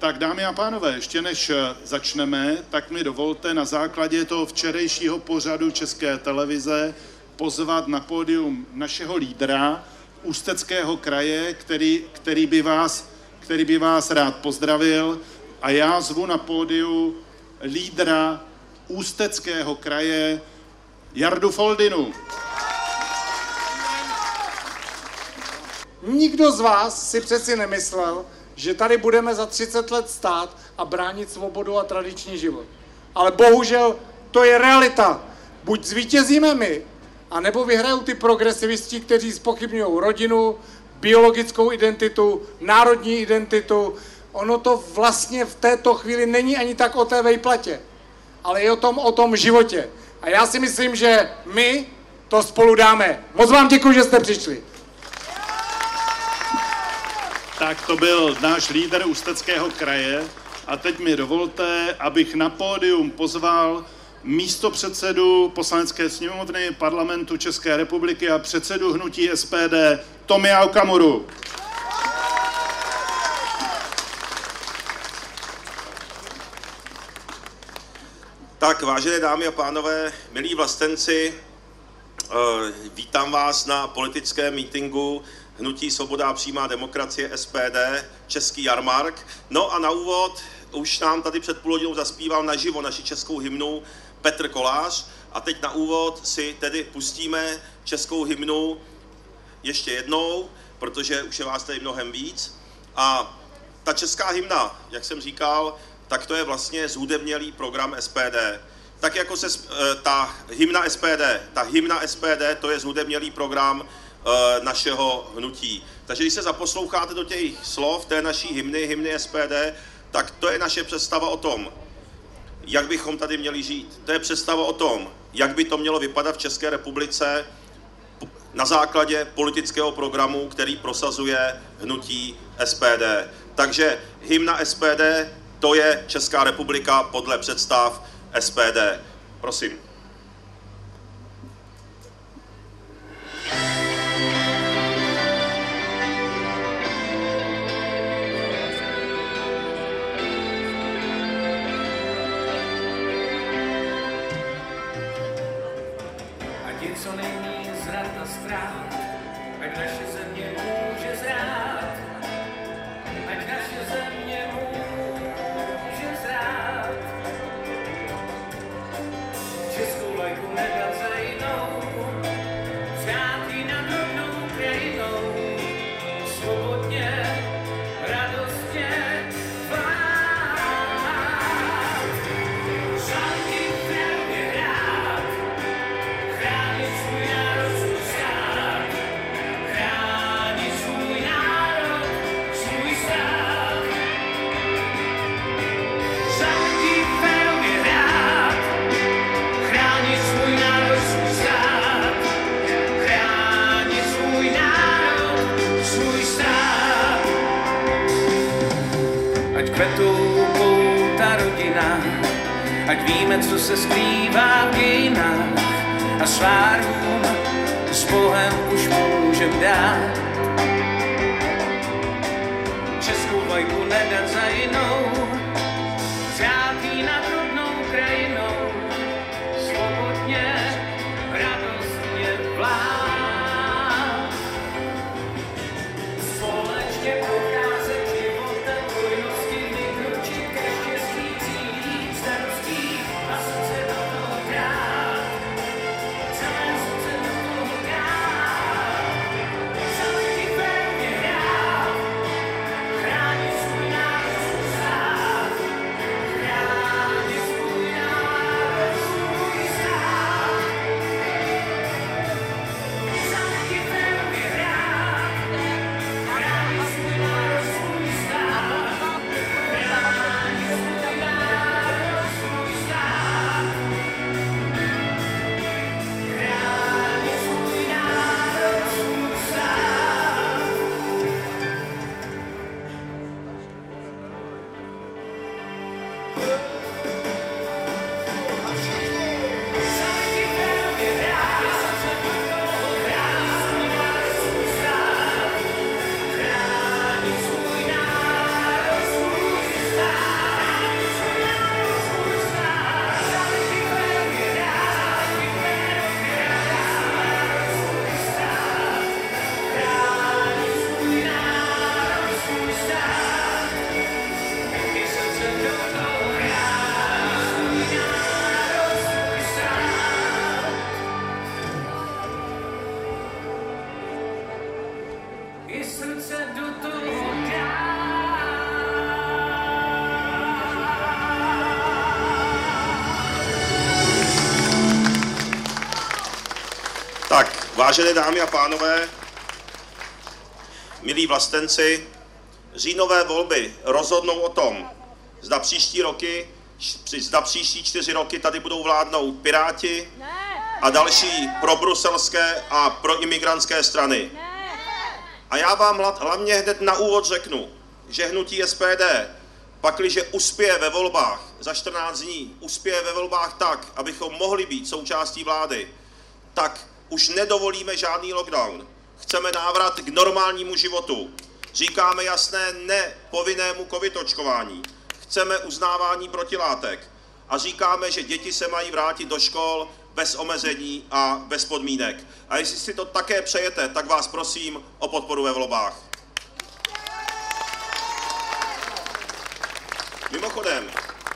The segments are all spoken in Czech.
Tak dámy a pánové, ještě než eh, začneme, tak mi dovolte na základě toho včerejšího pořadu České televize pozvat na pódium našeho lídra Ústeckého kraje, který, který, by vás, který by vás rád pozdravil. A já zvu na pódiu lídra Ústeckého kraje Jardu Foldinu. Nikdo z vás si přeci nemyslel, že tady budeme za 30 let stát a bránit svobodu a tradiční život. Ale bohužel to je realita. Buď zvítězíme my, anebo vyhrajou ty progresivisti, kteří spochybňují rodinu, biologickou identitu, národní identitu. Ono to vlastně v této chvíli není ani tak o té vejplatě, ale je o tom, o tom životě. A já si myslím, že my to spolu dáme. Moc vám děkuji, že jste přišli. Tak to byl náš lídr Ústeckého kraje. A teď mi dovolte, abych na pódium pozval místo předsedu poslanecké sněmovny parlamentu České republiky a předsedu hnutí SPD Tomia Okamuru. Tak, vážené dámy a pánové, milí vlastenci, eh, vítám vás na politickém mítingu Hnutí Svoboda a přímá demokracie SPD, Český jarmark. No a na úvod už nám tady před půl hodinou zaspíval naživo naši českou hymnu Petr Kolář a teď na úvod si tedy pustíme českou hymnu ještě jednou, protože už je vás tady mnohem víc. A ta česká hymna, jak jsem říkal, tak to je vlastně zhudebnělý program SPD. Tak jako se eh, ta hymna SPD, ta hymna SPD, to je zhudebnělý program našeho hnutí. Takže když se zaposloucháte do těch slov té naší hymny, hymny SPD, tak to je naše představa o tom, jak bychom tady měli žít. To je představa o tom, jak by to mělo vypadat v České republice na základě politického programu, který prosazuje hnutí SPD. Takže hymna SPD, to je Česká republika podle představ SPD. Prosím. Vážené dámy a pánové, milí vlastenci, říjnové volby rozhodnou o tom, zda příští roky, zda příští čtyři roky tady budou vládnout Piráti a další probruselské a proimigrantské strany. A já vám hlavně hned na úvod řeknu, že hnutí SPD, pakliže uspěje ve volbách za 14 dní, uspěje ve volbách tak, abychom mohli být součástí vlády, tak už nedovolíme žádný lockdown. Chceme návrat k normálnímu životu. Říkáme jasné ne povinnému covid očkování. Chceme uznávání protilátek. A říkáme, že děti se mají vrátit do škol bez omezení a bez podmínek. A jestli si to také přejete, tak vás prosím o podporu ve volbách. Mimochodem,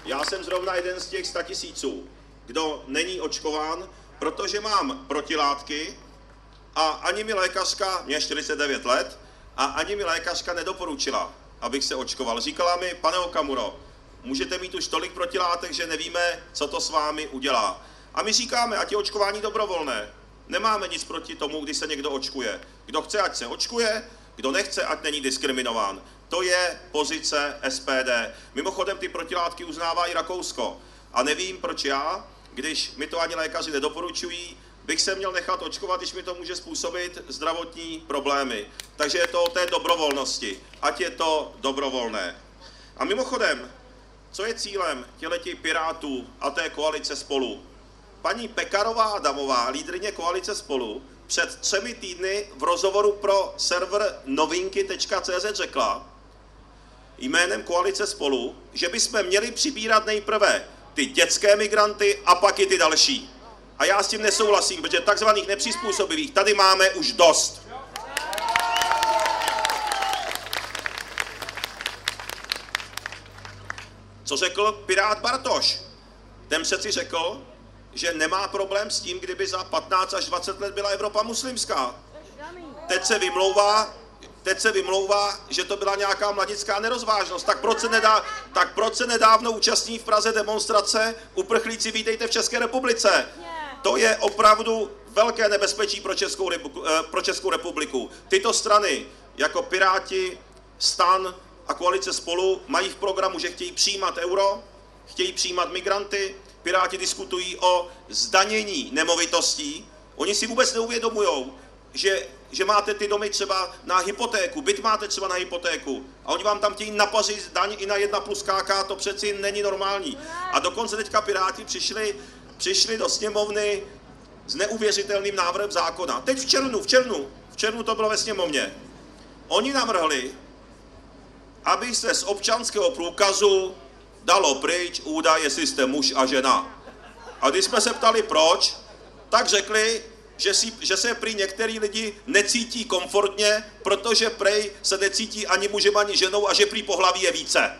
já jsem zrovna jeden z těch statisíců, kdo není očkován, protože mám protilátky a ani mi lékařka, mě 49 let, a ani mi lékařka nedoporučila, abych se očkoval. Říkala mi, pane Okamuro, můžete mít už tolik protilátek, že nevíme, co to s vámi udělá. A my říkáme, ať je očkování dobrovolné. Nemáme nic proti tomu, když se někdo očkuje. Kdo chce, ať se očkuje, kdo nechce, ať není diskriminován. To je pozice SPD. Mimochodem ty protilátky uznává i Rakousko. A nevím, proč já, když mi to ani lékaři nedoporučují, bych se měl nechat očkovat, když mi to může způsobit zdravotní problémy. Takže je to o té dobrovolnosti, ať je to dobrovolné. A mimochodem, co je cílem těletí pirátů a té koalice spolu? Paní Pekarová Adamová, lídrině koalice spolu, před třemi týdny v rozhovoru pro server novinky.cz řekla jménem koalice spolu, že bychom měli přibírat nejprve ty dětské migranty a pak i ty další. A já s tím nesouhlasím, protože takzvaných nepřizpůsobivých tady máme už dost. Co řekl Pirát Bartoš? Ten přeci řekl, že nemá problém s tím, kdyby za 15 až 20 let byla Evropa muslimská. Teď se vymlouvá, teď se vymlouvá, že to byla nějaká mladická nerozvážnost. Tak proč se, nedá, tak proč se nedávno účastní v Praze demonstrace uprchlíci vítejte v České republice? To je opravdu velké nebezpečí pro Českou, eh, pro Českou republiku. Tyto strany, jako Piráti, Stan a koalice spolu, mají v programu, že chtějí přijímat euro, chtějí přijímat migranty, Piráti diskutují o zdanění nemovitostí. Oni si vůbec neuvědomují, že, že máte ty domy třeba na hypotéku, byt máte třeba na hypotéku a oni vám tam chtějí napařit daň i na jedna plus KK, to přeci není normální. A dokonce teďka Piráti přišli, přišli do sněmovny s neuvěřitelným návrhem zákona. Teď v červnu, v červnu, v červnu to bylo ve sněmovně. Oni navrhli, aby se z občanského průkazu dalo pryč údaj, jestli jste muž a žena. A když jsme se ptali proč, tak řekli, že, si, že se prý některý lidi necítí komfortně, protože prej se necítí ani mužem, ani ženou a že prý pohlaví je více.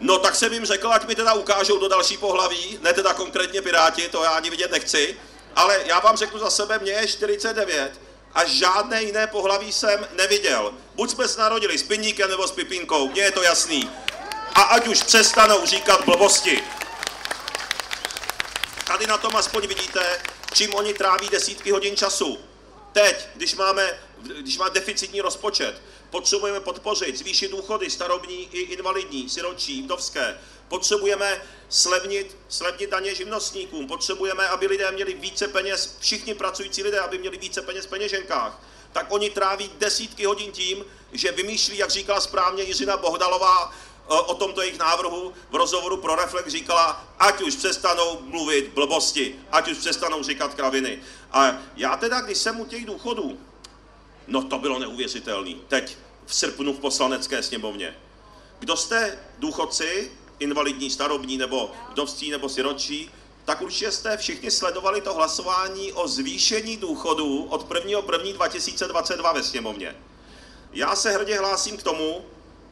No tak jsem jim řekl, ať mi teda ukážou do další pohlaví, ne teda konkrétně Piráti, to já ani vidět nechci, ale já vám řeknu za sebe, mě je 49 a žádné jiné pohlaví jsem neviděl. Buď jsme se narodili s piníkem nebo s pipinkou, mně je to jasný a ať už přestanou říkat blbosti. Tady na tom aspoň vidíte, čím oni tráví desítky hodin času. Teď, když máme, když máme deficitní rozpočet, potřebujeme podpořit, zvýšit důchody starobní i invalidní, siročí, vdovské. Potřebujeme slevnit, slevnit daně živnostníkům. Potřebujeme, aby lidé měli více peněz, všichni pracující lidé, aby měli více peněz v peněženkách. Tak oni tráví desítky hodin tím, že vymýšlí, jak říkala správně Jiřina Bohdalová, o tomto jejich návrhu v rozhovoru pro Reflex říkala, ať už přestanou mluvit blbosti, ať už přestanou říkat kraviny. A já teda, když jsem u těch důchodů, no to bylo neuvěřitelný. Teď v srpnu v poslanecké sněmovně. Kdo jste důchodci, invalidní, starobní, nebo vdovství, nebo siročí, tak určitě jste všichni sledovali to hlasování o zvýšení důchodů od 1.1.2022 ve sněmovně. Já se hrdě hlásím k tomu,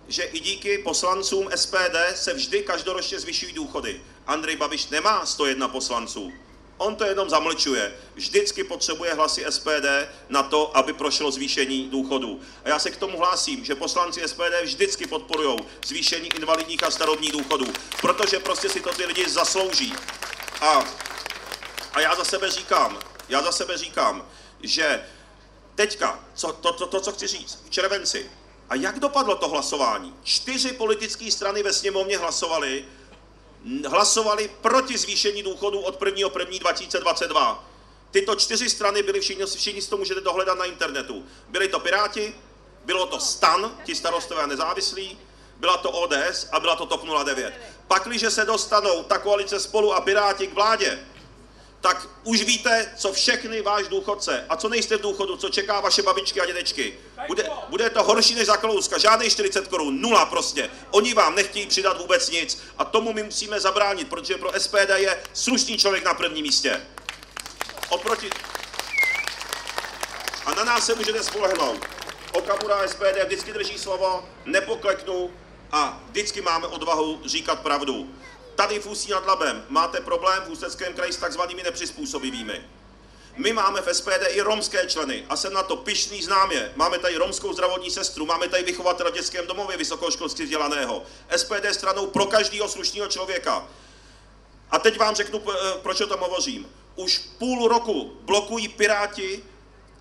že i díky poslancům SPD se vždy každoročně zvyšují důchody. Andrej Babiš nemá 101 poslanců. On to jenom zamlčuje. Vždycky potřebuje hlasy SPD na to, aby prošlo zvýšení důchodů. A já se k tomu hlásím, že poslanci SPD vždycky podporují zvýšení invalidních a starobních důchodů, protože prostě si to ty lidi zaslouží. A, a já za sebe říkám, já za sebe říkám, že teďka, co, to, to, to, co chci říct, v červenci, a jak dopadlo to hlasování? Čtyři politické strany ve sněmovně hlasovali, hlasovali proti zvýšení důchodů od 1. 1. 2022. Tyto čtyři strany byly, všichni, všichni si to můžete dohledat na internetu. Byli to Piráti, bylo to STAN, ti starostové a nezávislí, byla to ODS a byla to TOP 09. Pakliže se dostanou ta koalice spolu a Piráti k vládě, tak už víte, co všechny váš důchodce a co nejste v důchodu, co čeká vaše babičky a dědečky. Bude, bude to horší než za Kalouska, žádný 40 korun, nula prostě. Oni vám nechtějí přidat vůbec nic a tomu my musíme zabránit, protože pro SPD je slušný člověk na prvním místě. Oproti... A na nás se můžete spolehnout. Okamura SPD vždycky drží slovo, nepokleknu a vždycky máme odvahu říkat pravdu. Tady v Ústí nad Labem máte problém v Ústeckém kraji s takzvanými nepřizpůsobivými. My máme v SPD i romské členy a jsem na to pišný známě. Máme tady romskou zdravotní sestru, máme tady vychovatele v dětském domově vysokoškolsky vzdělaného. SPD stranou pro každého slušného člověka. A teď vám řeknu, eh, proč o tom hovořím. Už půl roku blokují Piráti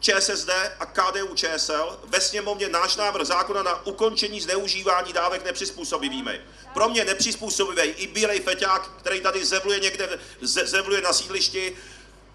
ČSSD a KDU ČSL ve sněmovně náš návrh zákona na ukončení zneužívání dávek nepřizpůsobivými. Pro mě nepřizpůsobivý i bílej feťák, který tady zevluje někde, zevluje na sídlišti,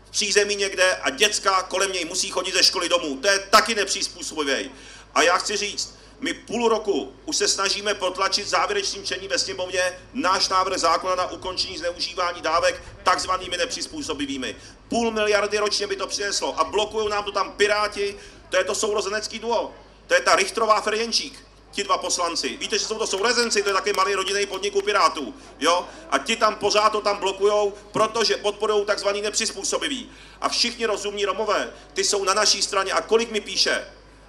v přízemí někde a děcka kolem něj musí chodit ze školy domů. To je taky nepřizpůsobivý. A já chci říct, my půl roku už se snažíme potlačit závěrečným čtení ve sněmovně náš návrh zákona na ukončení zneužívání dávek takzvanými nepřizpůsobivými. Půl miliardy ročně by to přineslo a blokují nám to tam Piráti, to je to sourozenecký duo, to je ta Richtrová Ferjenčík, ti dva poslanci. Víte, že jsou to sourozenci, to je taky malý rodinný podnik u Pirátů, jo? A ti tam pořád to tam blokujou, protože podporují takzvaný nepřizpůsobivý. A všichni rozumní Romové, ty jsou na naší straně a kolik mi píše,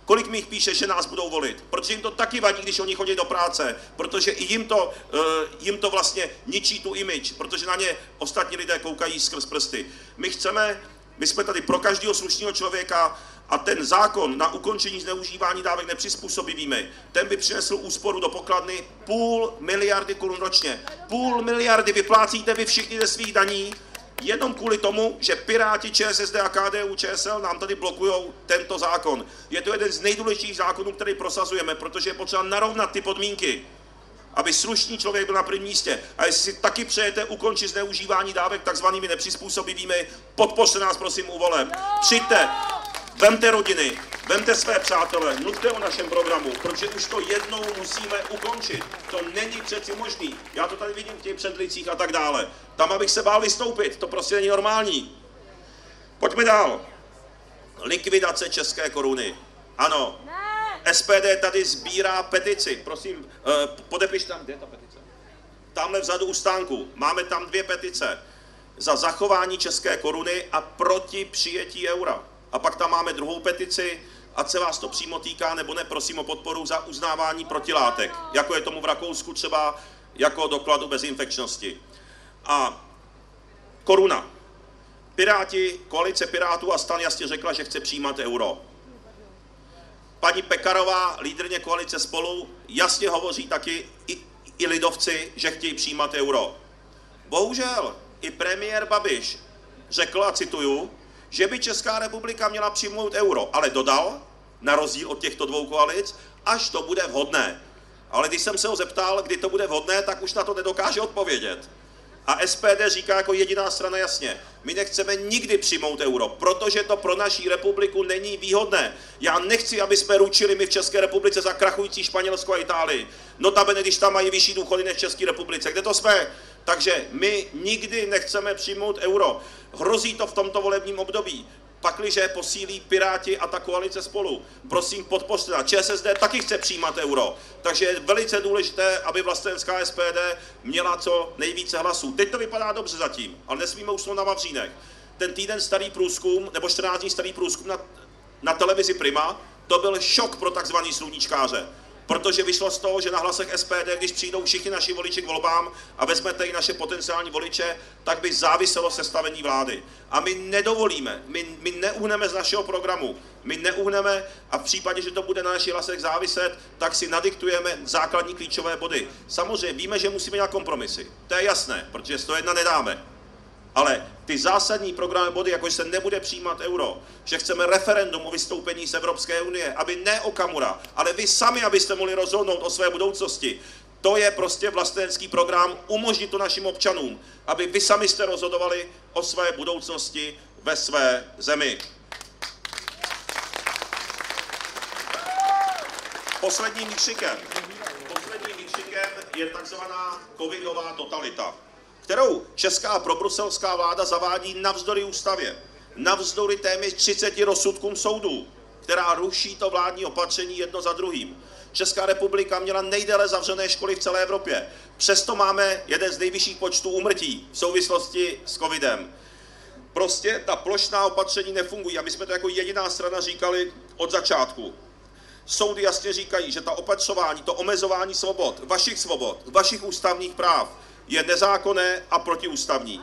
Kolik mi jich píše, že nás budou volit? Protože jim to taky vadí, když oni chodí do práce, protože i jim to, uh, jim to vlastně ničí tu image, protože na ně ostatní lidé koukají skrz prsty. My chceme, my jsme tady pro každého slušného člověka a ten zákon na ukončení zneužívání dávek nepřizpůsobivými, ten by přinesl úsporu do pokladny půl miliardy korun ročně. Půl miliardy vyplácíte vy všichni ze svých daní jenom kvůli tomu, že Piráti, ČSSD a KDU, ČSL nám tady blokují tento zákon. Je to jeden z nejdůležitějších zákonů, který prosazujeme, protože je potřeba narovnat ty podmínky, aby slušný člověk byl na prvním místě. A jestli si taky přejete ukončit zneužívání dávek takzvanými nepřizpůsobivými, podpořte nás prosím u voleb. Přijďte, vemte rodiny, vemte své přátele, mluvte o našem programu, protože už to jednou musíme ukončit. To není přeci možný. Já to tady vidím v těch předlicích a tak dále. Tam, abych se bál vystoupit, to prostě není normální. Pojďme dál. Likvidace české koruny. Ano. SPD tady sbírá petici. Prosím, uh, podepiš tam, kde je ta petice? Tamhle vzadu u stánku. Máme tam dvě petice. Za zachování české koruny a proti přijetí eura. A pak tam máme druhou petici, ať se vás to přímo týká, nebo ne, prosím o podporu za uznávání protilátek, jako je tomu v Rakousku třeba jako dokladu bezinfekčnosti. A koruna. Piráti, koalice Pirátů a stan jasně řekla, že chce přijímat euro. Paní Pekarová, lídrně koalice spolu, jasně hovoří taky i, i lidovci, že chtějí přijímat euro. Bohužel i premiér Babiš řekl, a cituju, že by Česká republika měla přijmout euro, ale dodal, na rozdíl od těchto dvou koalic, až to bude vhodné. Ale když jsem se ho zeptal, kdy to bude vhodné, tak už na to nedokáže odpovědět. A SPD říká jako jediná strana jasně, my nechceme nikdy přijmout euro, protože to pro naší republiku není výhodné. Já nechci, aby jsme ručili my v České republice za krachující Španělsko a Itálii. Notabene, když tam mají vyšší důchody než v České republice. Kde to jsme? Takže my nikdy nechceme přijmout euro. Hrozí to v tomto volebním období. Pakliže posílí Piráti a ta koalice spolu. Prosím, podpořte na ČSSD taky chce přijímat euro. Takže je velice důležité, aby vlastenská SPD měla co nejvíce hlasů. Teď to vypadá dobře zatím, ale nesmíme usnout na Vavřínech. Ten týden starý průzkum, nebo 14 dní starý průzkum na, na televizi Prima, to byl šok pro takzvaný sluníčkáře protože vyšlo z toho, že na hlasech SPD, když přijdou všichni naši voliči k volbám a vezmete i naše potenciální voliče, tak by záviselo sestavení vlády. A my nedovolíme, my, my neuhneme z našeho programu, my neuhneme a v případě, že to bude na našich hlasech záviset, tak si nadiktujeme základní klíčové body. Samozřejmě víme, že musíme dělat kompromisy, to je jasné, protože z toho jedna nedáme. Ale ty zásadní programy body, jako že se nebude přijímat euro, že chceme referendum o vystoupení z Evropské unie, aby ne Okamura, ale vy sami, abyste mohli rozhodnout o své budoucnosti, to je prostě vlastenecký program, umožnit to našim občanům, aby vy sami jste rozhodovali o své budoucnosti ve své zemi. Posledním výkřikem, posledním výkřikem je takzvaná covidová totalita, kterou česká probruselská vláda zavádí navzdory ústavě, navzdory téměř 30 rozsudkům soudů, která ruší to vládní opatření jedno za druhým. Česká republika měla nejdéle zavřené školy v celé Evropě. Přesto máme jeden z nejvyšších počtů úmrtí v souvislosti s covidem. Prostě ta plošná opatření nefungují a my jsme to jako jediná strana říkali od začátku. Soudy jasně říkají, že ta opatřování, to omezování svobod, vašich svobod, vašich ústavních práv je nezákonné a protiústavní.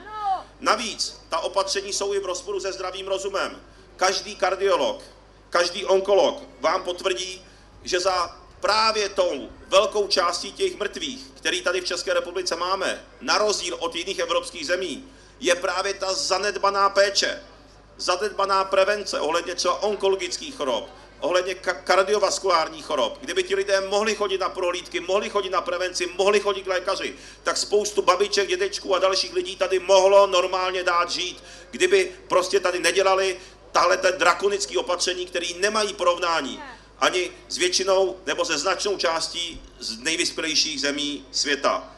Navíc ta opatření jsou i v rozporu se zdravým rozumem. Každý kardiolog, každý onkolog vám potvrdí, že za právě tou velkou částí těch mrtvých, který tady v České republice máme, na rozdíl od jiných evropských zemí, je právě ta zanedbaná péče, zanedbaná prevence ohledně třeba onkologických chorob, ohledně kardiovaskulárních chorob, kdyby ti lidé mohli chodit na prohlídky, mohli chodit na prevenci, mohli chodit k lékaři, tak spoustu babiček, dědečků a dalších lidí tady mohlo normálně dát žít, kdyby prostě tady nedělali tahle ten drakonický opatření, který nemají porovnání ani s většinou nebo se značnou částí z nejvyspělejších zemí světa.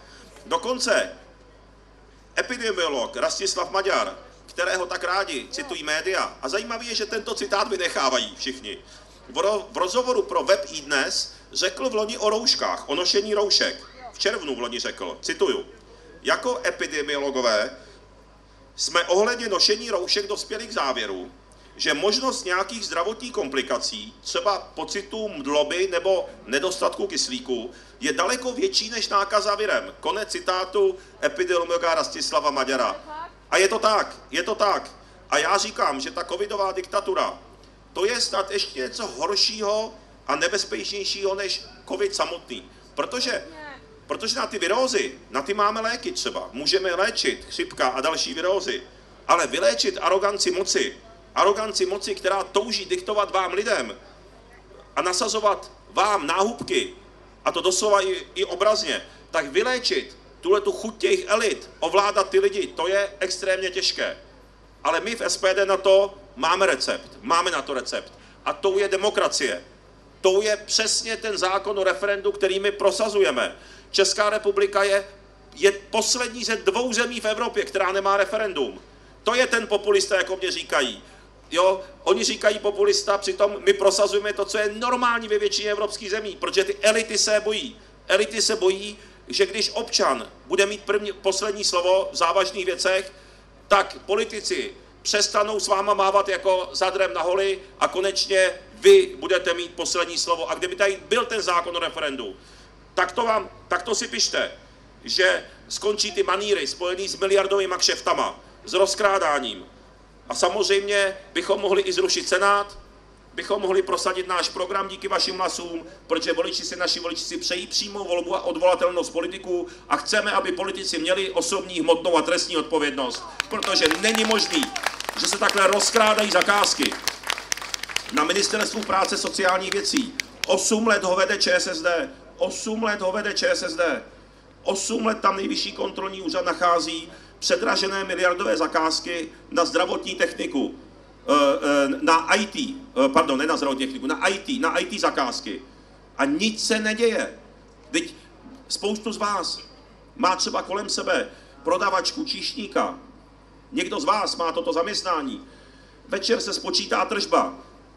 Dokonce epidemiolog Rastislav Maďar, kterého tak rádi citují média, a zajímavé je, že tento citát vynechávají všichni, v rozhovoru pro web iDnes řekl v loni o rouškách, o nošení roušek. V červnu v loni řekl, cituju, jako epidemiologové jsme ohledně nošení roušek dospěli k závěru, že možnost nějakých zdravotních komplikací, třeba pocitu mdloby nebo nedostatku kyslíku, je daleko větší než nákaza virem. Konec citátu epidemiologa Rastislava Maďara. A je to tak, je to tak. A já říkám, že ta covidová diktatura, to je snad ještě něco horšího a nebezpečnějšího než covid samotný. Protože, protože na ty virózy, na ty máme léky třeba. Můžeme léčit chřipka a další virózy. Ale vyléčit aroganci moci, aroganci moci, která touží diktovat vám lidem a nasazovat vám náhubky, a to doslova i, i obrazně, tak vyléčit tuhle tu chuť těch elit, ovládat ty lidi, to je extrémně těžké. Ale my v SPD na to máme recept. Máme na to recept. A tou je demokracie. Tou je přesně ten zákon o referendu, který my prosazujeme. Česká republika je, je poslední ze dvou zemí v Evropě, která nemá referendum. To je ten populista, jako mě říkají. Jo, oni říkají populista, přitom my prosazujeme to, co je normální ve většině evropských zemí, protože ty elity se bojí. Elity se bojí, že když občan bude mít první, poslední slovo v závažných věcech, tak politici přestanou s váma mávat jako zadrem na holi a konečně vy budete mít poslední slovo. A kdyby tady byl ten zákon o referendu, tak to, vám, tak to si pište, že skončí ty maníry spojený s miliardovými kšeftama, s rozkrádáním, a samozřejmě bychom mohli i zrušit Senát, bychom mohli prosadit náš program díky vašim hlasům, protože voliči si, naši voliči si přejí přímou volbu a odvolatelnost politiků a chceme, aby politici měli osobní, hmotnou a trestní odpovědnost, protože není možný, že se takhle rozkrádají zakázky. Na ministerstvu práce sociálních věcí 8 let ho vede ČSSD, 8 let ho vede ČSSD, 8 let tam nejvyšší kontrolní úřad nachází předražené miliardové zakázky na zdravotní techniku, na IT, eh, pardon, ne na zdravotní na IT, na IT zakázky. A nic se neděje. Teď spoustu z vás má třeba kolem sebe prodavačku, číšníka. Někdo z vás má toto zaměstnání. Večer se spočítá tržba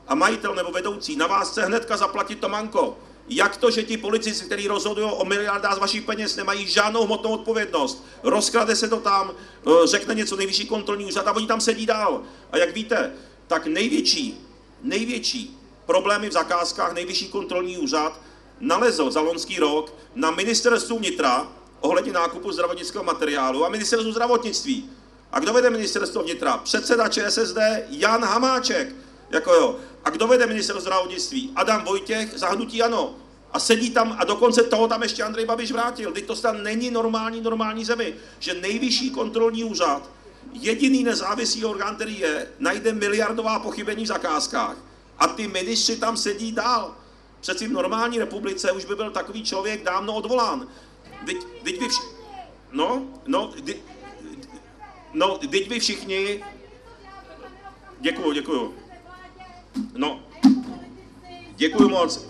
a majitel nebo vedoucí na vás chce hnedka zaplatit to manko jak to, že ti politici, kteří rozhodují o miliardách z vašich peněz, nemají žádnou hmotnou odpovědnost? Rozkrade se to tam, eh, řekne něco nejvyšší kontrolní úřad a oni tam sedí dál. A jak víte, tak největší, největší problémy v zakázkách nejvyšší kontrolní úřad nalezl za loňský rok na ministerstvu vnitra ohledně nákupu zdravotnického materiálu a ministerstvu zdravotnictví. A kdo vede ministerstvo vnitra? Předseda ČSSD Jan Hamáček. Jako jo. A kdo vede ministerstvo zdravotnictví? Adam Vojtěch za hnutí ano. A sedí tam a dokonce toho tam ještě Andrej Babiš vrátil. Teď to snad není normální, normální zemi, že nejvyšší kontrolní úřad Jediný nezávislý orgán, který je, najde miliardová pochybení v zakázkách. A ty ministři tam sedí dál. Přeci v normální republice už by byl takový člověk dávno odvolán. Teď, teď vy vši... No, no, kdy... no, teď vy všichni... Děkuju, děkuju. No, děkuju moc.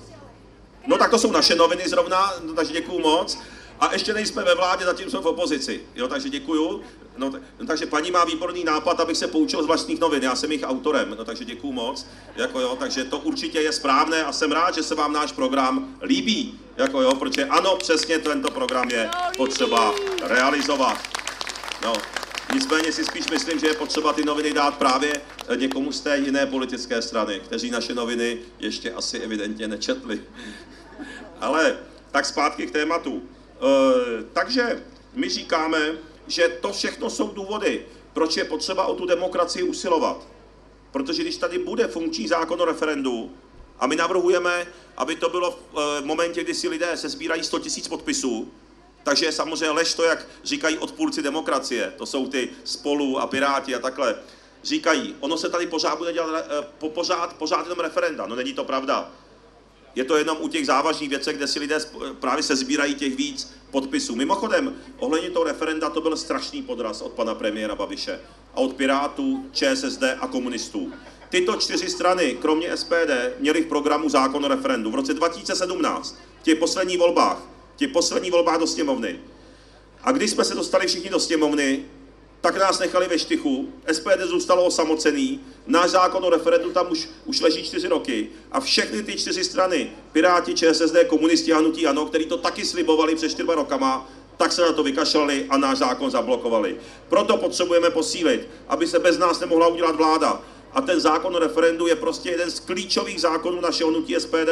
No tak to jsou naše noviny zrovna, no, takže děkuju moc. A ještě nejsme ve vládě, zatím jsme v opozici. Jo, takže děkuju. No, no, takže paní má výborný nápad, abych se poučil z vlastních novin. Já jsem jejich autorem, no, takže děkuju moc. Jako, jo, takže to určitě je správné a jsem rád, že se vám náš program líbí. Jako, jo, protože ano, přesně tento program je potřeba realizovat. No, Nicméně si spíš myslím, že je potřeba ty noviny dát právě někomu z té jiné politické strany, kteří naše noviny ještě asi evidentně nečetli. Ale tak zpátky k tématu. E, takže my říkáme, že to všechno jsou důvody, proč je potřeba o tu demokracii usilovat. Protože když tady bude funkční zákon o referendu, a my navrhujeme, aby to bylo v momentě, kdy si lidé se sbírají 100 000 podpisů, takže samozřejmě lež to, jak říkají odpůrci demokracie, to jsou ty spolu a piráti a takhle, říkají, ono se tady pořád bude dělat, po, pořád, pořád jenom referenda, no není to pravda. Je to jenom u těch závažných věcí, kde si lidé právě se sbírají těch víc podpisů. Mimochodem, ohledně toho referenda to byl strašný podraz od pana premiéra Babiše a od Pirátů, ČSSD a komunistů. Tyto čtyři strany, kromě SPD, měly v programu zákon o referendu. V roce 2017, v těch posledních volbách, v těch posledních volbách do sněmovny. A když jsme se dostali všichni do sněmovny, tak nás nechali ve štychu, SPD zůstalo osamocený, náš zákon o referendu tam už, už leží čtyři roky a všechny ty čtyři strany, Piráti, ČSSD, komunisti a hnutí ANO, který to taky slibovali před čtyřma rokama, tak se na to vykašlali a náš zákon zablokovali. Proto potřebujeme posílit, aby se bez nás nemohla udělat vláda. A ten zákon o referendu je prostě jeden z klíčových zákonů našeho hnutí SPD,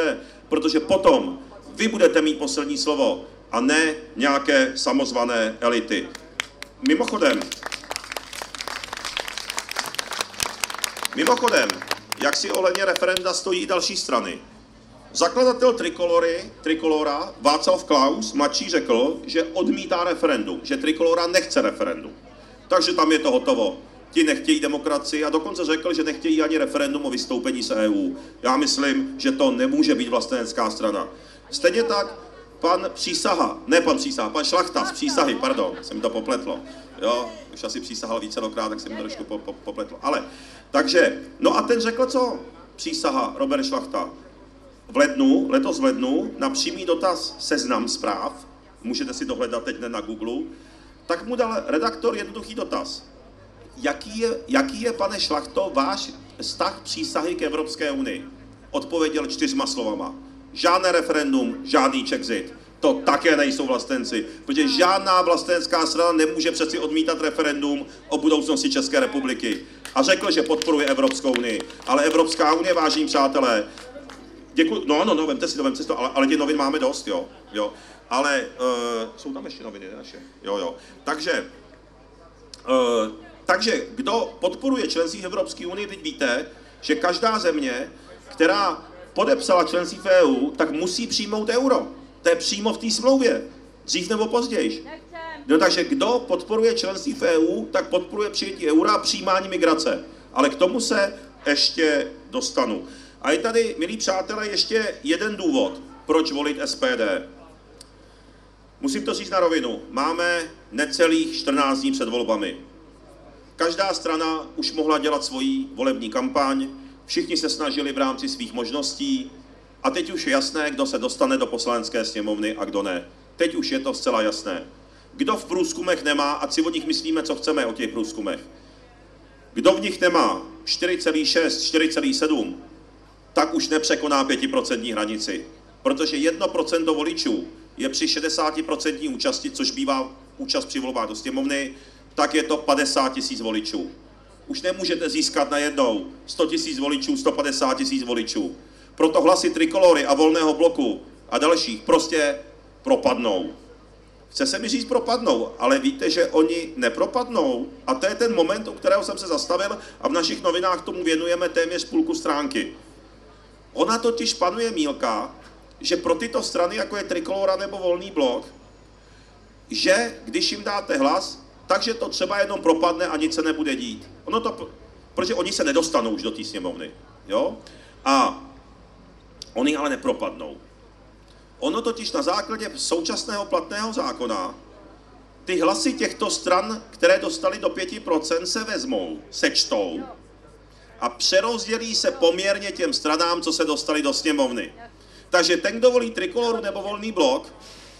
protože potom vy budete mít poslední slovo a ne nějaké samozvané elity. Mimochodem, Mimochodem, jak si ohledně referenda stojí i další strany. Zakladatel Trikolory, Trikolora Václav Klaus mladší řekl, že odmítá referendum, že Trikolora nechce referendum. Takže tam je to hotovo. Ti nechtějí demokracii a dokonce řekl, že nechtějí ani referendum o vystoupení z EU. Já myslím, že to nemůže být vlastenecká strana. Stejně tak pan Přísaha, ne pan Přísaha, pan Šlachta z Přísahy, pardon, se mi to popletlo. Jo, už asi přísahal vícerokrát, tak se mi to trošku po, po, popletlo. Ale, takže, no a ten řekl co? Přísaha Robert Šlachta. V lednu, letos v lednu, na přímý dotaz seznam zpráv, můžete si dohledat teď na Google, tak mu dal redaktor jednoduchý dotaz. Jaký je, jaký je, pane Šlachto, váš vztah přísahy k Evropské unii? Odpověděl čtyřma slovama. Žádné referendum, žádný Czexit. To také nejsou vlastenci, protože žádná vlastenecká strana nemůže přeci odmítat referendum o budoucnosti České republiky. A řekl, že podporuje Evropskou unii. Ale Evropská unie, vážení přátelé, děkuji, no, no, no, vemte si to, vemte si to, ale, ale těch novin máme dost, jo, jo. Ale uh, jsou tam ještě noviny naše, jo, jo. Takže, uh, takže kdo podporuje členství Evropské unii, teď víte, že každá země, která podepsala členství v EU, tak musí přijmout euro. To je přímo v té smlouvě. Dřív nebo později. No takže kdo podporuje členství v EU, tak podporuje přijetí eura a přijímání migrace. Ale k tomu se ještě dostanu. A je tady, milí přátelé, ještě jeden důvod, proč volit SPD. Musím to říct na rovinu. Máme necelých 14 dní před volbami. Každá strana už mohla dělat svoji volební kampaň, všichni se snažili v rámci svých možností, a teď už je jasné, kdo se dostane do poslanecké sněmovny a kdo ne. Teď už je to zcela jasné. Kdo v průzkumech nemá, a si o nich myslíme, co chceme o těch průzkumech, kdo v nich nemá 4,6, 4,7, tak už nepřekoná 5% hranici. Protože 1% voličů je při 60% účasti, což bývá účast při volbách do sněmovny, tak je to 50 tisíc voličů. Už nemůžete získat najednou 100 tisíc voličů, 150 tisíc voličů. Proto hlasy Trikolory a Volného bloku a dalších prostě propadnou. Chce se mi říct propadnou, ale víte, že oni nepropadnou. A to je ten moment, u kterého jsem se zastavil a v našich novinách tomu věnujeme téměř půlku stránky. Ona totiž panuje mílka, že pro tyto strany, jako je Trikolora nebo Volný blok, že když jim dáte hlas, takže to třeba jenom propadne a nic se nebude dít. Ono to, protože oni se nedostanou už do té sněmovny, jo? A oni ale nepropadnou. Ono totiž na základě současného platného zákona ty hlasy těchto stran, které dostali do 5%, se vezmou, sečtou a přerozdělí se poměrně těm stranám, co se dostali do sněmovny. Takže ten, kdo volí trikoloru nebo volný blok,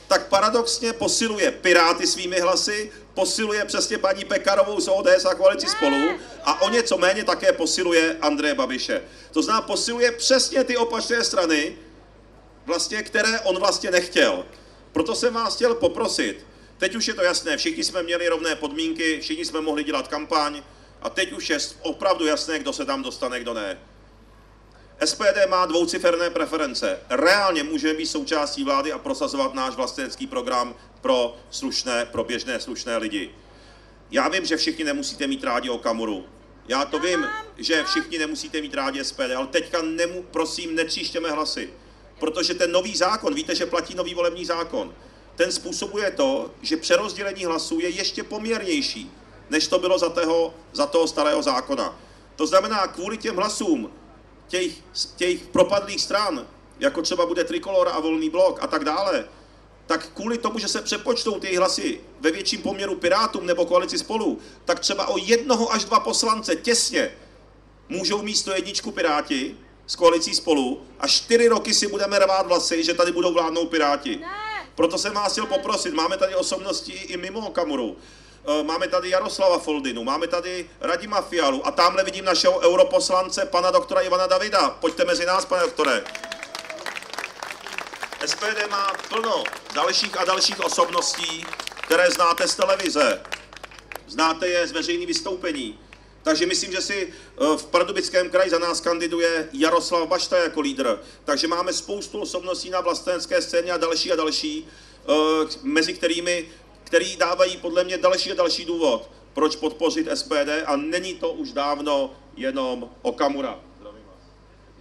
tak paradoxně posiluje Piráty svými hlasy, posiluje přesně paní Pekarovou z ODS a koalici spolu a o něco méně také posiluje Andreje Babiše. To znamená, posiluje přesně ty opačné strany, vlastně, které on vlastně nechtěl. Proto jsem vás chtěl poprosit, teď už je to jasné, všichni jsme měli rovné podmínky, všichni jsme mohli dělat kampaň a teď už je opravdu jasné, kdo se tam dostane, kdo ne. SPD má dvouciferné preference. Reálně můžeme být součástí vlády a prosazovat náš vlastenecký program pro slušné, pro běžné slušné lidi. Já vím, že všichni nemusíte mít rádi Okamuru. Já to vím, že všichni nemusíte mít rádi SPD, ale teďka nemu, prosím, netříštěme hlasy. Protože ten nový zákon, víte, že platí nový volební zákon, ten způsobuje to, že přerozdělení hlasů je ještě poměrnější, než to bylo za toho, za toho starého zákona. To znamená, kvůli těm hlasům těch, těch propadlých stran, jako třeba bude Trikolora a Volný blok a tak dále, tak kvůli tomu, že se přepočtou ty hlasy ve větším poměru Pirátům nebo koalici spolu, tak třeba o jednoho až dva poslance těsně můžou místo jedničku Piráti s koalicí spolu a čtyři roky si budeme rvát vlasy, že tady budou vládnout Piráti. Proto jsem vás chtěl poprosit, máme tady osobnosti i mimo Kamuru. Eh, máme tady Jaroslava Foldinu, máme tady Radima Fialu a tamhle vidím našeho europoslance, pana doktora Ivana Davida. Pojďte mezi nás, pane doktore. SPD má plno dalších a dalších osobností, které znáte z televize. Znáte je z veřejných vystoupení. Takže myslím, že si eh, v Pardubickém kraji za nás kandiduje Jaroslav Bašta jako lídr. Takže máme spoustu osobností na vlastenecké scéně a další a další, eh, mezi kterými který dávají podle mě další a další důvod, proč podpořit SPD a není to už dávno jenom Okamura. Zdravím vás.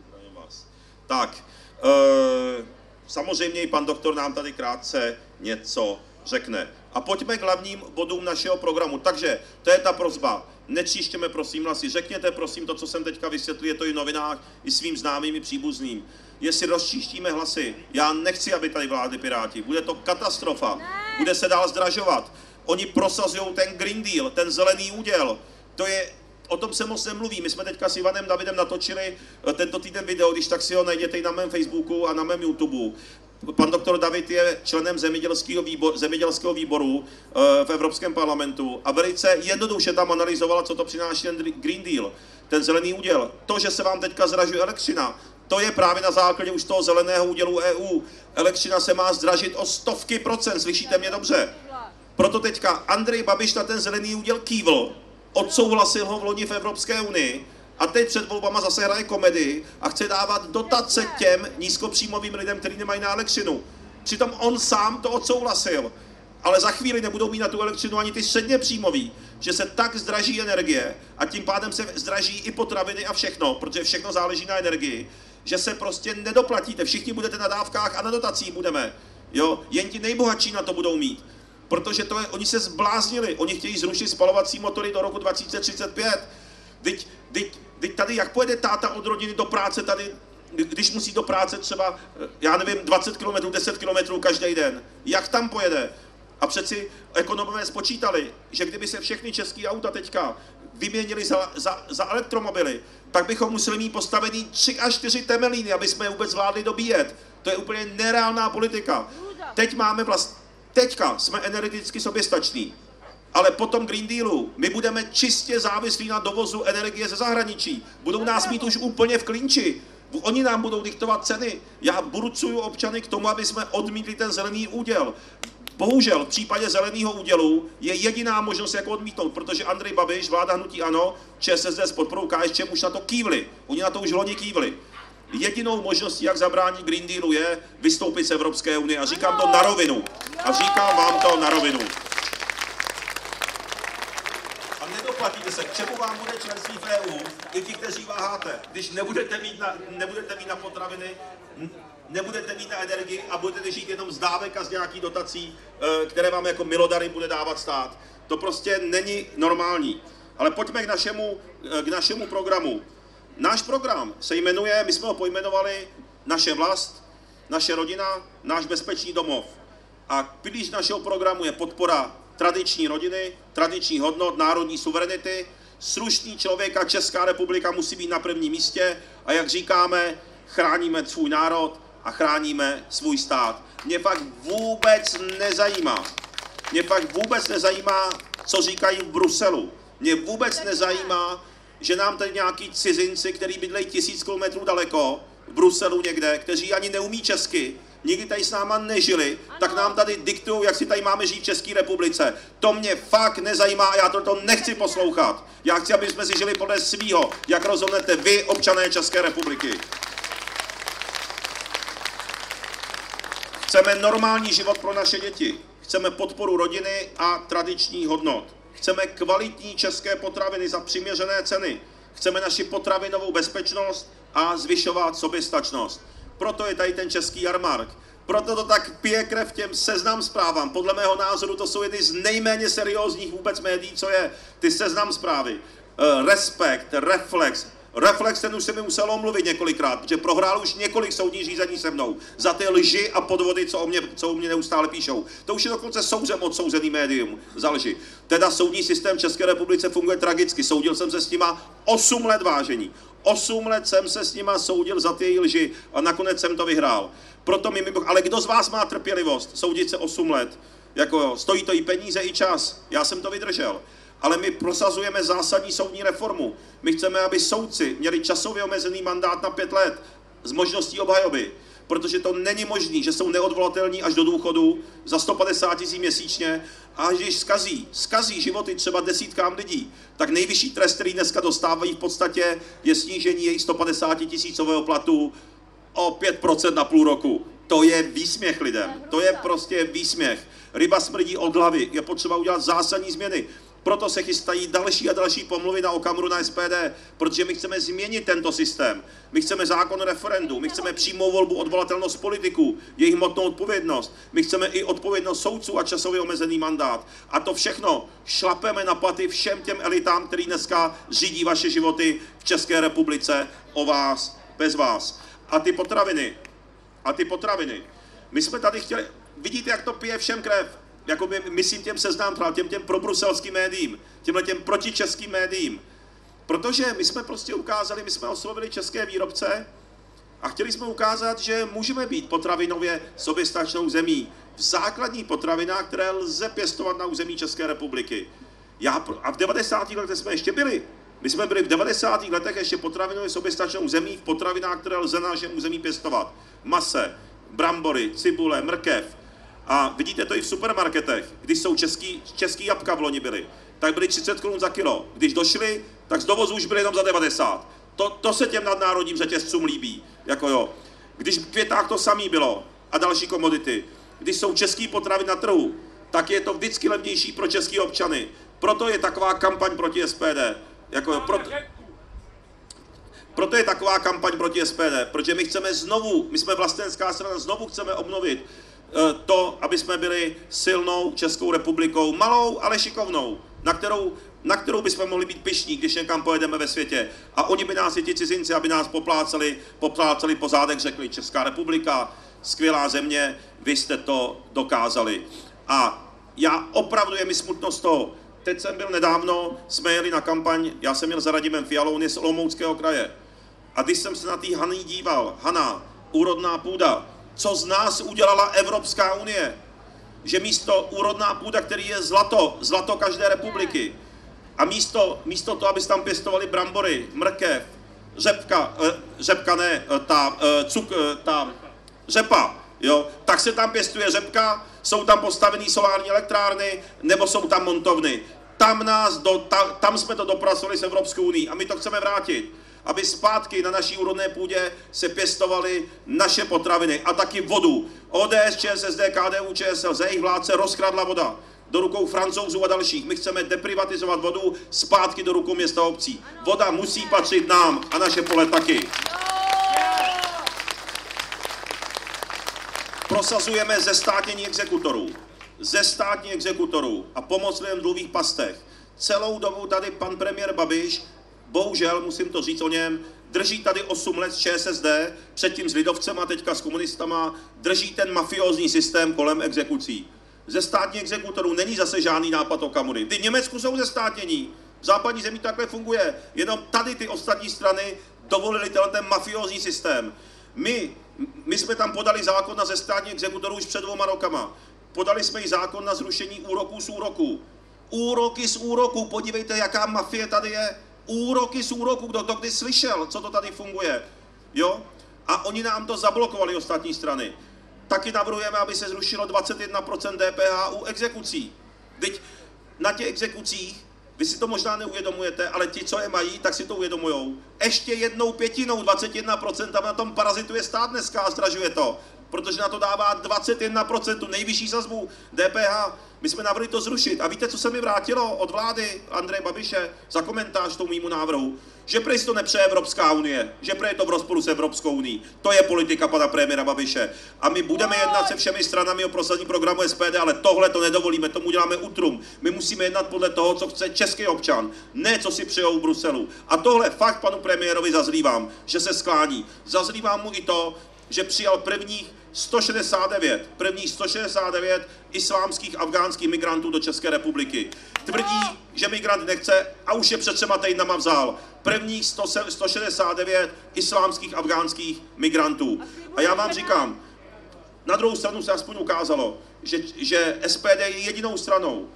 Zdravím vás. Tak, e, samozřejmě i pan doktor nám tady krátce něco řekne. A pojďme k hlavním bodům našeho programu. Takže to je ta prozba. Netříštěme prosím hlasy. Řekněte prosím to, co jsem teďka vysvětlil, je to i v novinách, i svým známým, i příbuzným. Jestli rozčíštíme hlasy, já nechci, aby tady vládli Piráti. Bude to katastrofa. Bude se dál zdražovat. Oni prosazují ten Green Deal, ten zelený úděl. To je, o tom se moc nemluví. My jsme teďka s Ivanem Davidem natočili eh, tento týden video, když tak si ho najděte i na mém Facebooku a na mém YouTube. Pan doktor David je členem zemědělského výboru, zemědělského výboru v Evropském parlamentu a velice jednoduše tam analyzovala, co to přináší ten Green Deal, ten zelený úděl. To, že se vám teďka zražuje elektřina, to je právě na základě už toho zeleného údělu EU. Elektřina se má zdražit o stovky procent, slyšíte mě dobře? Proto teďka Andrej Babiš na ten zelený úděl kývl, odsouhlasil ho v loni v Evropské unii a teď před volbama zase hraje komedii a chce dávat dotace těm nízkopříjmovým lidem, kteří nemají na elektřinu. Přitom on sám to odsouhlasil. Ale za chvíli nebudou mít na tu elektřinu ani ty středně příjmoví, že se tak zdraží energie a tím pádem se zdraží i potraviny a všechno, protože všechno záleží na energii, že se prostě nedoplatíte. Všichni budete na dávkách a na dotacích budeme. Jo? Jen ti nejbohatší na to budou mít. Protože to je, oni se zbláznili. Oni chtějí zrušit spalovací motory do roku 2035. Teď, teď, teď tady, jak pojede táta od rodiny do práce tady, když musí do práce třeba, já nevím, 20 km, 10 km každý den. Jak tam pojede? A přeci ekonomové spočítali, že kdyby se všechny české auta teďka vyměnili za, za, za elektromobily, tak bychom museli mít postavený 3 až 4 temelíny, aby jsme je vůbec zvládli dobíjet. To je úplně nereálná politika. Teď máme vlast... Teďka jsme energeticky soběstační, ale po tom Green Dealu my budeme čistě závislí na dovozu energie ze zahraničí. Budou nás mít už úplně v klinči. Oni nám budou diktovat ceny. Já burcuju občany k tomu, aby jsme odmítli ten zelený úděl. Bohužel v případě zeleného údělu je jediná možnost, jak odmítnout, protože Andrej Babiš, vláda hnutí ANO, ČSSD s podporou KSČ už na to kývli. Oni na to už loni kývli. Jedinou možností, jak zabránit Green Dealu, je vystoupit z Evropské unie. A říkám to na rovinu. A říkám vám to na rovinu. A nedoplatíte se, k čemu vám bude členství v EU, i ti, kteří váháte, když nebudete mít na, nebudete mít na potraviny, nebudete mít na energii a budete žít jenom z dávek a z nějakých dotací, eh, které vám jako milodary bude dávat stát. To prostě není normální. Ale pojďme k našemu, k našemu programu. Náš program se jmenuje, my jsme ho pojmenovali Naše vlast, naše rodina, náš bezpečný domov. A pilíř našeho programu je podpora tradiční rodiny, tradiční hodnot, národní suverenity. Slušný člověk a Česká republika musí být na prvním místě a jak říkáme, chráníme svůj národ a chráníme svůj stát. Mě fakt vůbec nezajímá, mě fakt vůbec nezajímá, co říkají v Bruselu. Mě vůbec nezajímá, že nám tady nějaký cizinci, který bydlejí tisíc kilometrů daleko, v Bruselu někde, kteří ani neumí česky, nikdy tady s náma nežili, tak nám tady diktují, jak si tady máme žít v České republice. To mě fakt nezajímá a já to, to nechci poslouchat. Já chci, aby jsme si žili podle svýho, jak rozhodnete vy, občané České republiky. Chceme normální život pro naše děti. Chceme podporu rodiny a tradičních hodnot. Chceme kvalitní české potraviny za přiměřené ceny. Chceme naši potravinovou bezpečnost a zvyšovat soběstačnost. Proto je tady ten český jarmark. Proto to tak pije krev těm seznam zprávám. Podle mého názoru to jsou jedny z nejméně seriózních vůbec médií, co je. Ty seznam zprávy. Uh, respekt, reflex, Reflex ten už se mi musel omluvit několikrát, protože prohrál už několik soudních řízení se mnou za ty lži a podvody, co o mě, co o mě neustále píšou. To už je dokonce souzem odsouzený médium za lži. Teda soudní systém České republice funguje tragicky. Soudil jsem se s nima 8 let vážení. 8 let jsem se s nima soudil za ty lži a nakonec jsem to vyhrál. Proto mi, ale kdo z vás má trpělivost soudit se 8 let? Jako jo, stojí to i peníze, i čas. Já jsem to vydržel ale my prosazujeme zásadní soudní reformu. My chceme, aby soudci měli časově omezený mandát na pět let s možností obhajoby, protože to není možné, že jsou neodvolatelní až do důchodu za 150 tisíc měsíčně a když skazí, skazí životy třeba desítkám lidí, tak nejvyšší trest, který dneska dostávají v podstatě, je snížení jejich 150 tisícového platu o 5% na půl roku. To je výsměch lidem. To je prostě výsměch. Ryba smrdí od hlavy. Je potřeba udělat zásadní změny. Proto se chystají další a další pomluvy na Okamuru na SPD, protože my chceme změnit tento systém. My chceme zákon referendu, my chceme přímou volbu, odvolatelnost politiků, jejich hmotnou odpovědnost. My chceme i odpovědnost soudců a časově omezený mandát. A to všechno šlapeme na paty všem těm elitám, který dneska řídí vaše životy v České republice o vás, bez vás. A ty potraviny, a ty potraviny. My jsme tady chtěli, vidíte, jak to pije všem krev jakoby, myslím těm seznám, těm, těm probruselským médiím, těmhle těm protičeským médiím. Protože my jsme prostě ukázali, my jsme oslovili české výrobce a chtěli jsme ukázat, že můžeme být potravinově soběstačnou zemí v základních potravinách, které lze pěstovat na území České republiky. Já, a v 90. letech jsme ještě byli. My jsme byli v 90. letech ještě potravinově soběstačnou zemí v potravinách, které lze na našem území pěstovat. Mase, brambory, cibule, mrkev, a vidíte to i v supermarketech, když jsou český, český jabka v loni byly, tak byly 30 korun za kilo. Když došli, tak z dovozu už byly jenom za 90. To, to se těm nadnárodním řetězcům líbí. Jako jo. Když v květách to samý bylo a další komodity. Když jsou český potravy na trhu, tak je to vždycky levnější pro české občany. Proto je taková kampaň proti SPD. Jako jo, proto, proto je taková kampaň proti SPD, protože my chceme znovu, my jsme vlastenská strana, znovu chceme obnovit to, aby jsme byli silnou Českou republikou, malou, ale šikovnou, na kterou, na kterou bychom mohli být pišní, když někam pojedeme ve světě. A oni by nás, i ti cizinci, aby nás popláceli, popláceli po zádech, řekli Česká republika, skvělá země, vy jste to dokázali. A já opravdu je mi smutno z toho. Teď jsem byl nedávno, jsme jeli na kampaň, já jsem měl za Radimem Fialou, on je z Olomouckého kraje. A když jsem se na té Hany díval, Hana, úrodná půda, co z nás udělala Evropská unie. Že místo úrodná půda, který je zlato, zlato každé republiky, a místo, místo toho, aby tam pěstovali brambory, mrkev, řepka, eh, řepka ne, eh, ta, eh, cuk, ta řepa, jo, tak se tam pěstuje řepka, jsou tam postavené solární elektrárny, nebo jsou tam montovny. Tam, nás do, ta, tam jsme to dopracovali s Evropskou unii a my to chceme vrátit aby zpátky na naší úrodné půdě se pěstovaly naše potraviny a taky vodu. ODS, ČSSD, KDU, ČSL, ze jejich vládce rozkradla voda do rukou francouzů a dalších. My chceme deprivatizovat vodu zpátky do rukou města obcí. Voda musí patřit nám a naše pole taky. Prosazujeme zestátnění exekutorů. ze státních exekutorů a pomoc lidem v dluhových pastech. Celou dobu tady pan premiér Babiš, bohužel musím to říct o něm, drží tady 8 let s ČSSD, předtím s lidovcema, teďka s komunistama, drží ten mafiózní systém kolem exekucí. Ze státních exekutorů není zase žádný nápad o kamury. Ty v Německu jsou ze státnění. V západní zemi takhle funguje. Jenom tady ty ostatní strany dovolili ten mafiózní systém. My, my jsme tam podali zákon na zestátní exekutorů už před dvouma rokama. Podali jsme i zákon na zrušení úroků z úroků. Úroky z úroků, podívejte, jaká mafie tady je. Úroky z úroků, kdo to kdy slyšel, co to tady funguje. Jo? A oni nám to zablokovali, ostatní strany. Taky navrhujeme, aby se zrušilo 21% DPH u exekucí. Teď na těch exekucích vy si to možná neuvědomujete, ale ti, co je mají, tak si to uvědomujou. Ještě jednou pětinou, 21% na tom parazituje stát dneska a zdražuje to. Protože na to dává 21% tu nejvyšší sazbu DPH. My jsme navrhli to zrušit. A víte, co se mi vrátilo od vlády Andreje Babiše za komentář tomu mýmu návrhu? Že prej to nepřeje Evropská unie, že prej to v rozporu s Evropskou unii. To je politika pana premiéra Babiše. A my budeme jednat se všemi stranami o prosadní programu SPD, ale tohle to nedovolíme, tomu děláme utrum. My musíme jednat podle toho, co chce český občan, ne co si přejou v Bruselu. A tohle fakt panu premiérovi zazlívám, že se sklání. Zazlívám mu i to, že přijal prvních 169, prvních 169 islámských afgánských migrantů do České republiky. Tvrdí, že migrant nechce a už je před třema týdnama vzal. Prvních 100, 169 islámských afgánských migrantů. A já vám říkám, na druhou stranu se aspoň ukázalo, že, že SPD je jedinou stranou,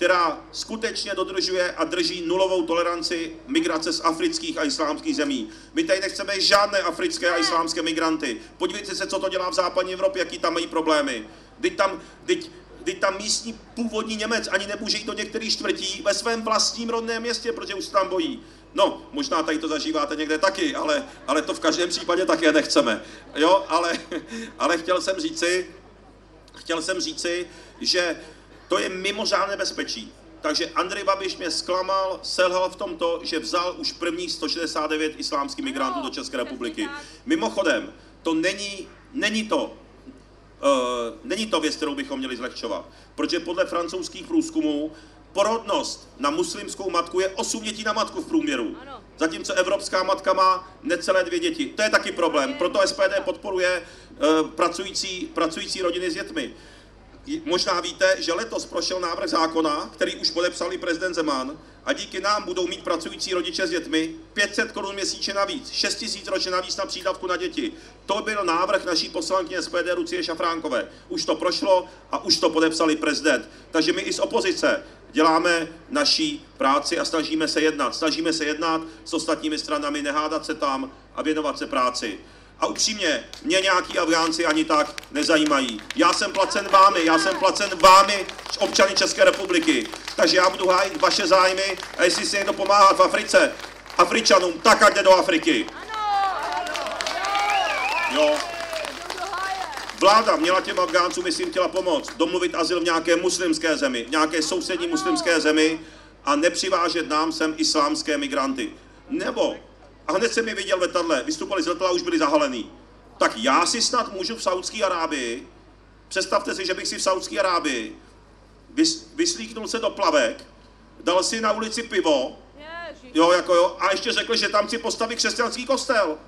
která skutečně dodržuje a drží nulovou toleranci migrace z afrických a islámských zemí. My tady nechceme žádné africké a islámské migranty. Podívejte se, co to dělá v západní Evropě, jaký tam mají problémy. Teď tam, teď, teď tam místní původní Němec ani nemůže jít do některých čtvrtí ve svém vlastním rodném městě, protože už se tam bojí. No, možná tady to zažíváte někde taky, ale, ale to v každém případě také nechceme. Jo, ale, ale chtěl jsem říci, chtěl jsem říci, že to je mimořádné bezpečí. Takže Andrej Babiš mě zklamal, selhal v tomto, že vzal už prvních 169 islámských migrantů do České republiky. Mimochodem, to není, není to, uh, není to věc, kterou bychom měli zlehčovat. Protože podle francouzských průzkumů porodnost na muslimskou matku je 8 dětí na matku v průměru. Zatímco evropská matka má necelé dvě děti. To je taky problém. Proto SPD podporuje uh, pracující, pracující rodiny s dětmi možná víte, že letos prošel návrh zákona, který už podepsal i prezident Zeman, a díky nám budou mít pracující rodiče s dětmi 500 korun měsíčně navíc, 6 000 ročně navíc na přídavku na děti. To byl návrh naší poslankyně SPD Lucie Šafránkové. Už to prošlo a už to podepsali prezident. Takže my i z opozice děláme naší práci a snažíme se jednat. Snažíme se jednat s ostatními stranami, nehádat se tam a věnovat se práci. A upřímně, mě nějaký Afgánci ani tak nezajímají. Já jsem placen vámi, já jsem placen vámi, občany České republiky. Takže já budu hájit vaše zájmy a jestli si někdo pomáhat v Africe, Afričanům, tak ať jde do Afriky. Jo. Vláda měla těm Afgáncům, myslím, chtěla pomoct, domluvit azyl v nějaké muslimské zemi, v nějaké sousední muslimské zemi a nepřivážet nám sem islámské migranty. Nebo a hned jsem je viděl v letadle, vystupovali z letadla a už byli zahalený. Tak já si snad můžu v Saudské Arábii, představte si, že bych si v Saudské Arábii vys, vyslíknul se do plavek, dal si na ulici pivo, jo, jako jo, a ještě řekl, že tam si postaví křesťanský kostel.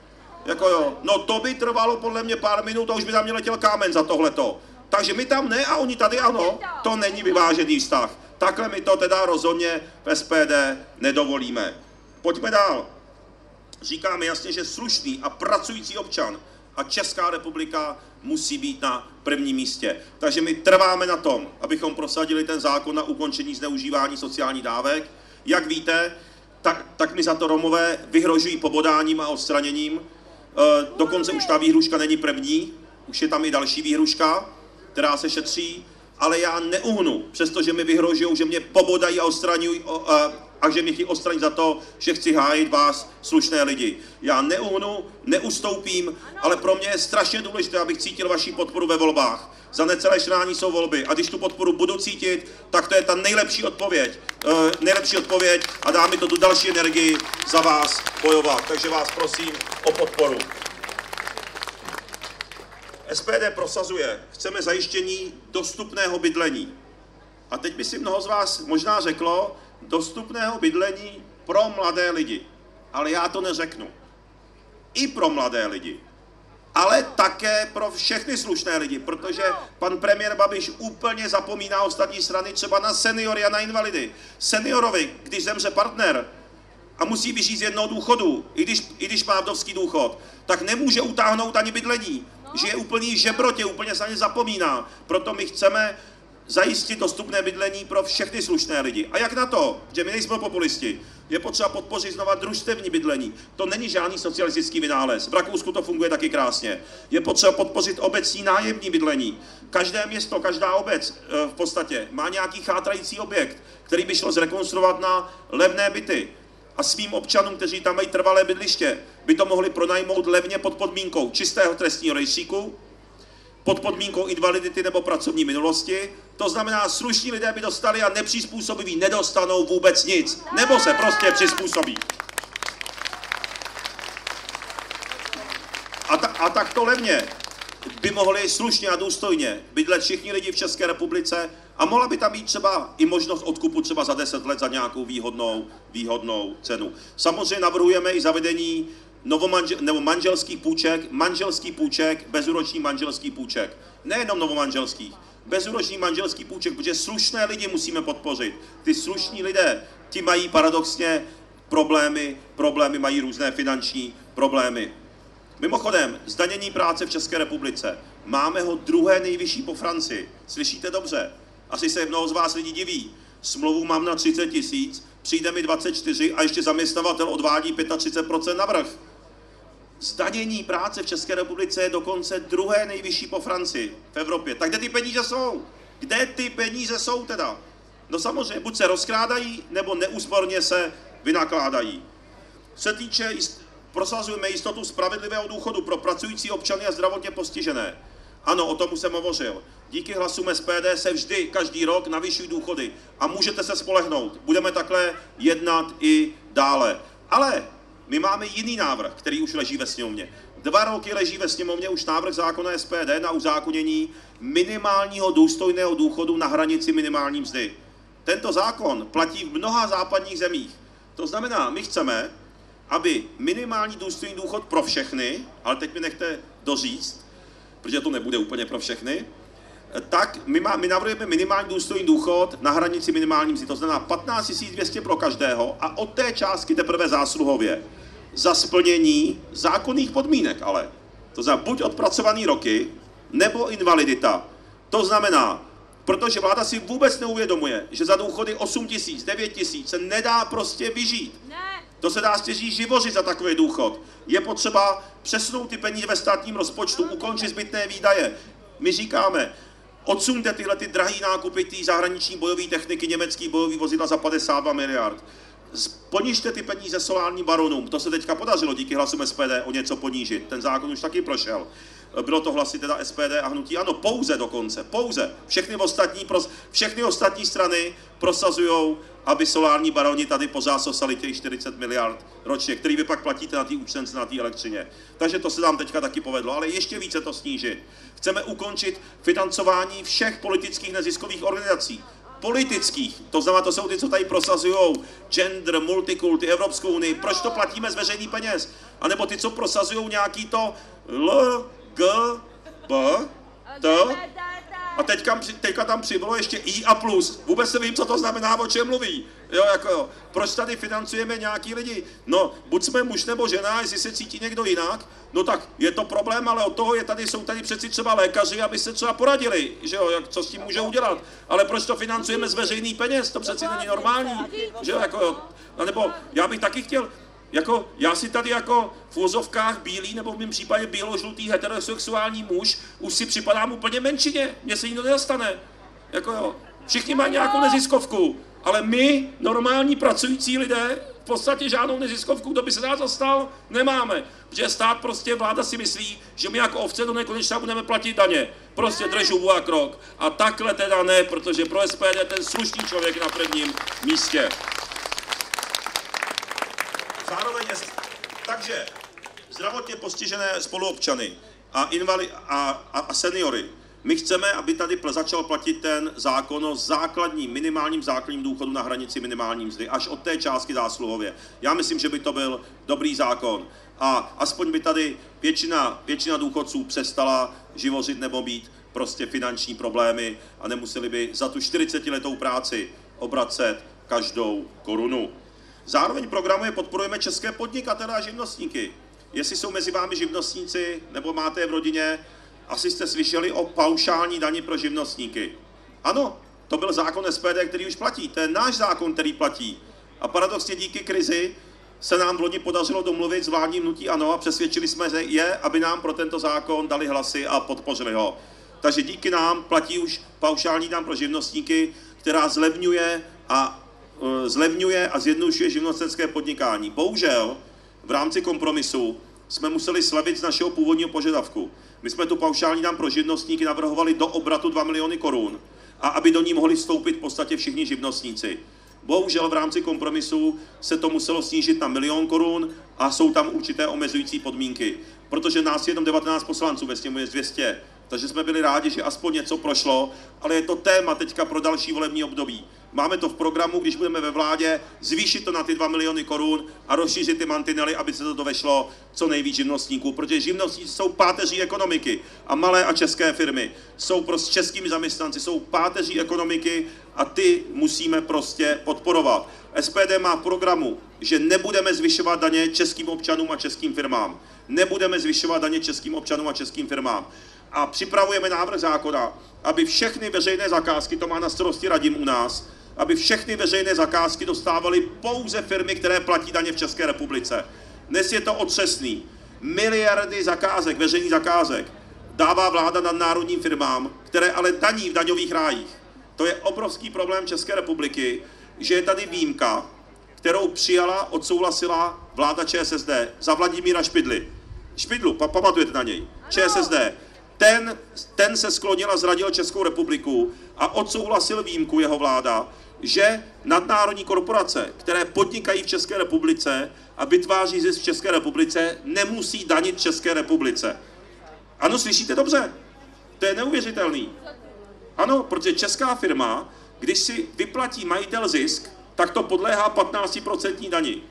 Jako jo, no to by trvalo podle mě pár minut a už by tam mě letěl kámen za tohleto. Takže my tam ne a oni tady ano, to není vyvážený vztah. Takhle my to teda rozhodně v SPD nedovolíme. Pojďme dál říkáme jasně, že slušný a pracující občan a Česká republika musí být na prvním místě. Takže my trváme na tom, abychom prosadili ten zákon na ukončení zneužívání sociálních dávek. Jak víte, tak, tak mi za to Romové vyhrožují pobodáním a odstraněním. E, dokonce už ta výhruška není první, už je tam i další výhruška, která se šetří, ale já neuhnu, přestože mi vyhrožují, že mě pobodají a odstraňují, a že mě chtějí odstranit za to, že chci hájit vás, slušné lidi. Já neuhnu, neustoupím, ale pro mě je strašně důležité, abych cítil vaši podporu ve volbách. Za necelé 14 jsou volby a když tu podporu budu cítit, tak to je ta nejlepší odpověď. Uh, nejlepší odpověď a dá mi to tu další energii za vás bojovat. Takže vás prosím o podporu. SPD prosazuje, chceme zajištění dostupného bydlení A teď by si mnoho z vás možná řeklo dostupného bydlení pro mladé lidi. Ale já to neřeknu. I pro mladé lidi. Ale také pro všechny slušné lidi, protože pan premiér Babiš úplně zapomíná ostatní strany třeba na seniory a na invalidy. Seniorovi, když zemře partner, a musí vyžít z jednoho důchodu, i když, i když má vdovský důchod, tak nemůže utáhnout ani bydlení. Že je úplný žebrotě, úplně se na ně zapomíná. Proto my chceme zajistit dostupné bydlení pro všechny slušné lidi. A jak na to, že my nejsme populisti? Je potřeba podpořit znova družstevní bydlení. To není žádný socialistický vynález. V Rakousku to funguje taky krásně. Je potřeba podpořit obecní nájemní bydlení. Každé město, každá obec eh, v podstatě má nějaký chátrající objekt, který by šlo zrekonstruovat na levné byty a svým občanům, kteří tam mají trvalé bydliště, by to mohli pronajmout levně pod podmínkou čistého trestního rejstříku, pod podmínkou invalidity nebo pracovní minulosti. To znamená, slušní lidé by dostali a nepřizpůsobiví nedostanou vůbec nic. Nebo se prostě přizpůsobí. A, ta, a tak to levně by mohli slušně a důstojně bydlet všichni lidi v České republice a mohla by tam být třeba i možnost odkupu třeba za 10 let za nějakou výhodnou, výhodnou cenu. Samozřejmě navrhujeme i zavedení novomanžel, nebo manželských půjček, manželský půjček, bezúročný manželský půjček. Nejenom novomanželských, bezúročný manželský půjček, protože slušné lidi musíme podpořit. Ty slušní lidé, ti mají paradoxně problémy, problémy mají různé finanční problémy. Mimochodem, zdanění práce v České republice. Máme ho druhé nejvyšší po Francii. Slyšíte dobře? Asi se mnoho z vás lidí diví. Smlouvu mám na 30 tisíc, přijde mi 24 a ještě zaměstnavatel odvádí 35% navrh. Zdanění práce v České republice je dokonce druhé nejvyšší po Francii v Evropě. Tak kde ty peníze jsou? Kde ty peníze jsou teda? No samozřejmě, buď se rozkrádají, nebo neúsporně se vynakládají. Se týče, prosazujeme jistotu spravedlivého důchodu pro pracující občany a zdravotně postižené. Ano, o tom už jsem hovořil. Díky hlasům SPD se vždy, každý rok navyšují důchody. A můžete se spolehnout. Budeme takhle jednat i dále. Ale my máme jiný návrh, který už leží ve sněmovně. Dva roky leží ve sněmovně už návrh zákona SPD na uzákonění minimálního důstojného důchodu na hranici minimální mzdy. Tento zákon platí v mnoha západních zemích. To znamená, my chceme, aby minimální důstojný důchod pro všechny, ale teď mi nechte doříct, protože to nebude úplně pro všechny, tak my, má, my navrhujeme minimální důstojný důchod na hranici minimální mzdy, to znamená 15 200 pro každého a od té částky teprve zásluhově. Za splnění zákonných podmínek ale. To znamená buď odpracovaný roky, nebo invalidita. To znamená, protože vláda si vůbec neuvědomuje, že za důchody 8 tisíc, 9 tisíc se nedá prostě vyžít. Ne. To se dá stěží živořit za takový důchod. Je potřeba přesunout ty peníze ve státním rozpočtu, ukončit zbytné výdaje. My říkáme, odsuňte tyhle ty drahý nákupy té zahraniční bojové techniky, německý bojový vozidla za 52 miliard. Ponižte ty peníze solárním baronům. To se teďka podařilo díky hlasům SPD o něco ponížit. Ten zákon už taky prošel. Bylo to hlasy teda SPD a hnutí ano, pouze dokonce, pouze. Všechny ostatní, všechny ostatní strany prosazují, aby solární baroni tady pořád sosali těch 40 miliard ročně, který vy pak platíte na té účtence, na té elektřině. Takže to se nám teďka taky povedlo, ale ještě více to snížit. Chceme ukončit financování všech politických neziskových organizací politických, to znamená, to jsou ty, co tady prosazují gender, multikulty, Evropskou unii, proč to platíme z veřejných peněz? A nebo ty, co prosazují nějaký to L, G, B, T, a teďka, teďka tam přibylo ještě I a plus. Vůbec nevím, co to znamená, o čem mluví. Jo, jako jo. Proč tady financujeme nějaký lidi? No, buď jsme muž nebo žena, jestli se cítí někdo jinak, no tak je to problém, ale od toho je tady, jsou tady přeci třeba lékaři, aby se třeba poradili, že jo, jak, co s tím můžou udělat. Ale proč to financujeme z veřejných peněz? To přeci není normální, že jo, jako jo. A nebo já bych taky chtěl, jako, já si tady jako v úzovkách bílý, nebo v mém případě bílo-žlutý heterosexuální muž, už si připadám úplně menšině, mně se nikdo nedostane. Jako jo, všichni mají nějakou neziskovku, ale my, normální pracující lidé, v podstatě žádnou neziskovku, kdo by se nás zastal, nemáme. Protože stát prostě, vláda si myslí, že my jako ovce do nekonečna budeme platit daně. Prostě držu a krok. A takhle teda ne, protože pro SPD ten slušný člověk na prvním místě. Zároveň je, takže zdravotně postižené spoluobčany a, invali, a, a, a seniory My chceme, aby tady začal platit ten zákon o základním, minimálním základním důchodu na hranici minimální mzdy, až od té částky zásluhově. Já myslím, že by to byl dobrý zákon. A aspoň by tady většina, většina důchodců přestala živořit nebo mít prostě finanční problémy a nemuseli by za tu 40-letou práci obracet každou korunu. Zároveň programuje podporujeme české podnikatele a živnostníky. Jestli jsou mezi vámi živnostníci nebo máte je v rodině, asi jste slyšeli o paušální dani pro živnostníky. Ano, to byl zákon SPD, který už platí. To je náš zákon, který platí. A paradoxně díky krizi se nám v loni podařilo domluvit s vládním nutí ANO a přesvědčili jsme je, aby nám pro tento zákon dali hlasy a podpořili ho. Takže díky nám platí už paušální dan pro živnostníky, která zlevňuje a zlevňuje a zjednodušuje živnostenské podnikání. Bohužel v rámci kompromisu jsme museli slevit z našeho původního požadavku. My jsme tu paušální dám pro živnostníky navrhovali do obratu 2 miliony korun a aby do ní mohli vstoupit v podstatě všichni živnostníci. Bohužel v rámci kompromisu se to muselo snížit na milion korun a jsou tam určité omezující podmínky, protože nás je jenom 19 poslanců ve sněmu je 200, takže jsme byli rádi, že aspoň něco prošlo, ale je to téma teďka pro další volební období. Máme to v programu, když budeme ve vládě, zvýšit to na ty 2 miliony korun a rozšířit ty mantinely, aby se to dovešlo co nejvíc živnostníků, protože živnostníci jsou páteří ekonomiky a malé a české firmy jsou prostě českými zaměstnanci, jsou páteří ekonomiky a ty musíme prostě podporovat. SPD má v programu, že nebudeme zvyšovat daně českým občanům a českým firmám. Nebudeme zvyšovat daně českým občanům a českým firmám a připravujeme návrh zákona, aby všechny veřejné zakázky, to má na starosti radím u nás, aby všechny veřejné zakázky dostávaly pouze firmy, které platí daně v České republice. Dnes je to otřesný. Miliardy zakázek, veřejných zakázek, dává vláda nad národním firmám, které ale daní v daňových rájích. To je obrovský problém České republiky, že je tady výjimka, kterou přijala, odsouhlasila vláda ČSSD za Vladimíra Špidly. Špidlu, pa, pamatujete na něj? ČSSD ten, ten se sklonil a zradil Českou republiku a odsouhlasil výjimku jeho vláda, že nadnárodní korporace, které podnikají v České republice a vytváří zisk v České republice, nemusí danit České republice. Ano, slyšíte dobře? To je neuvěřitelný. Ano, protože česká firma, když si vyplatí majitel zisk, tak to podléhá 15% daní.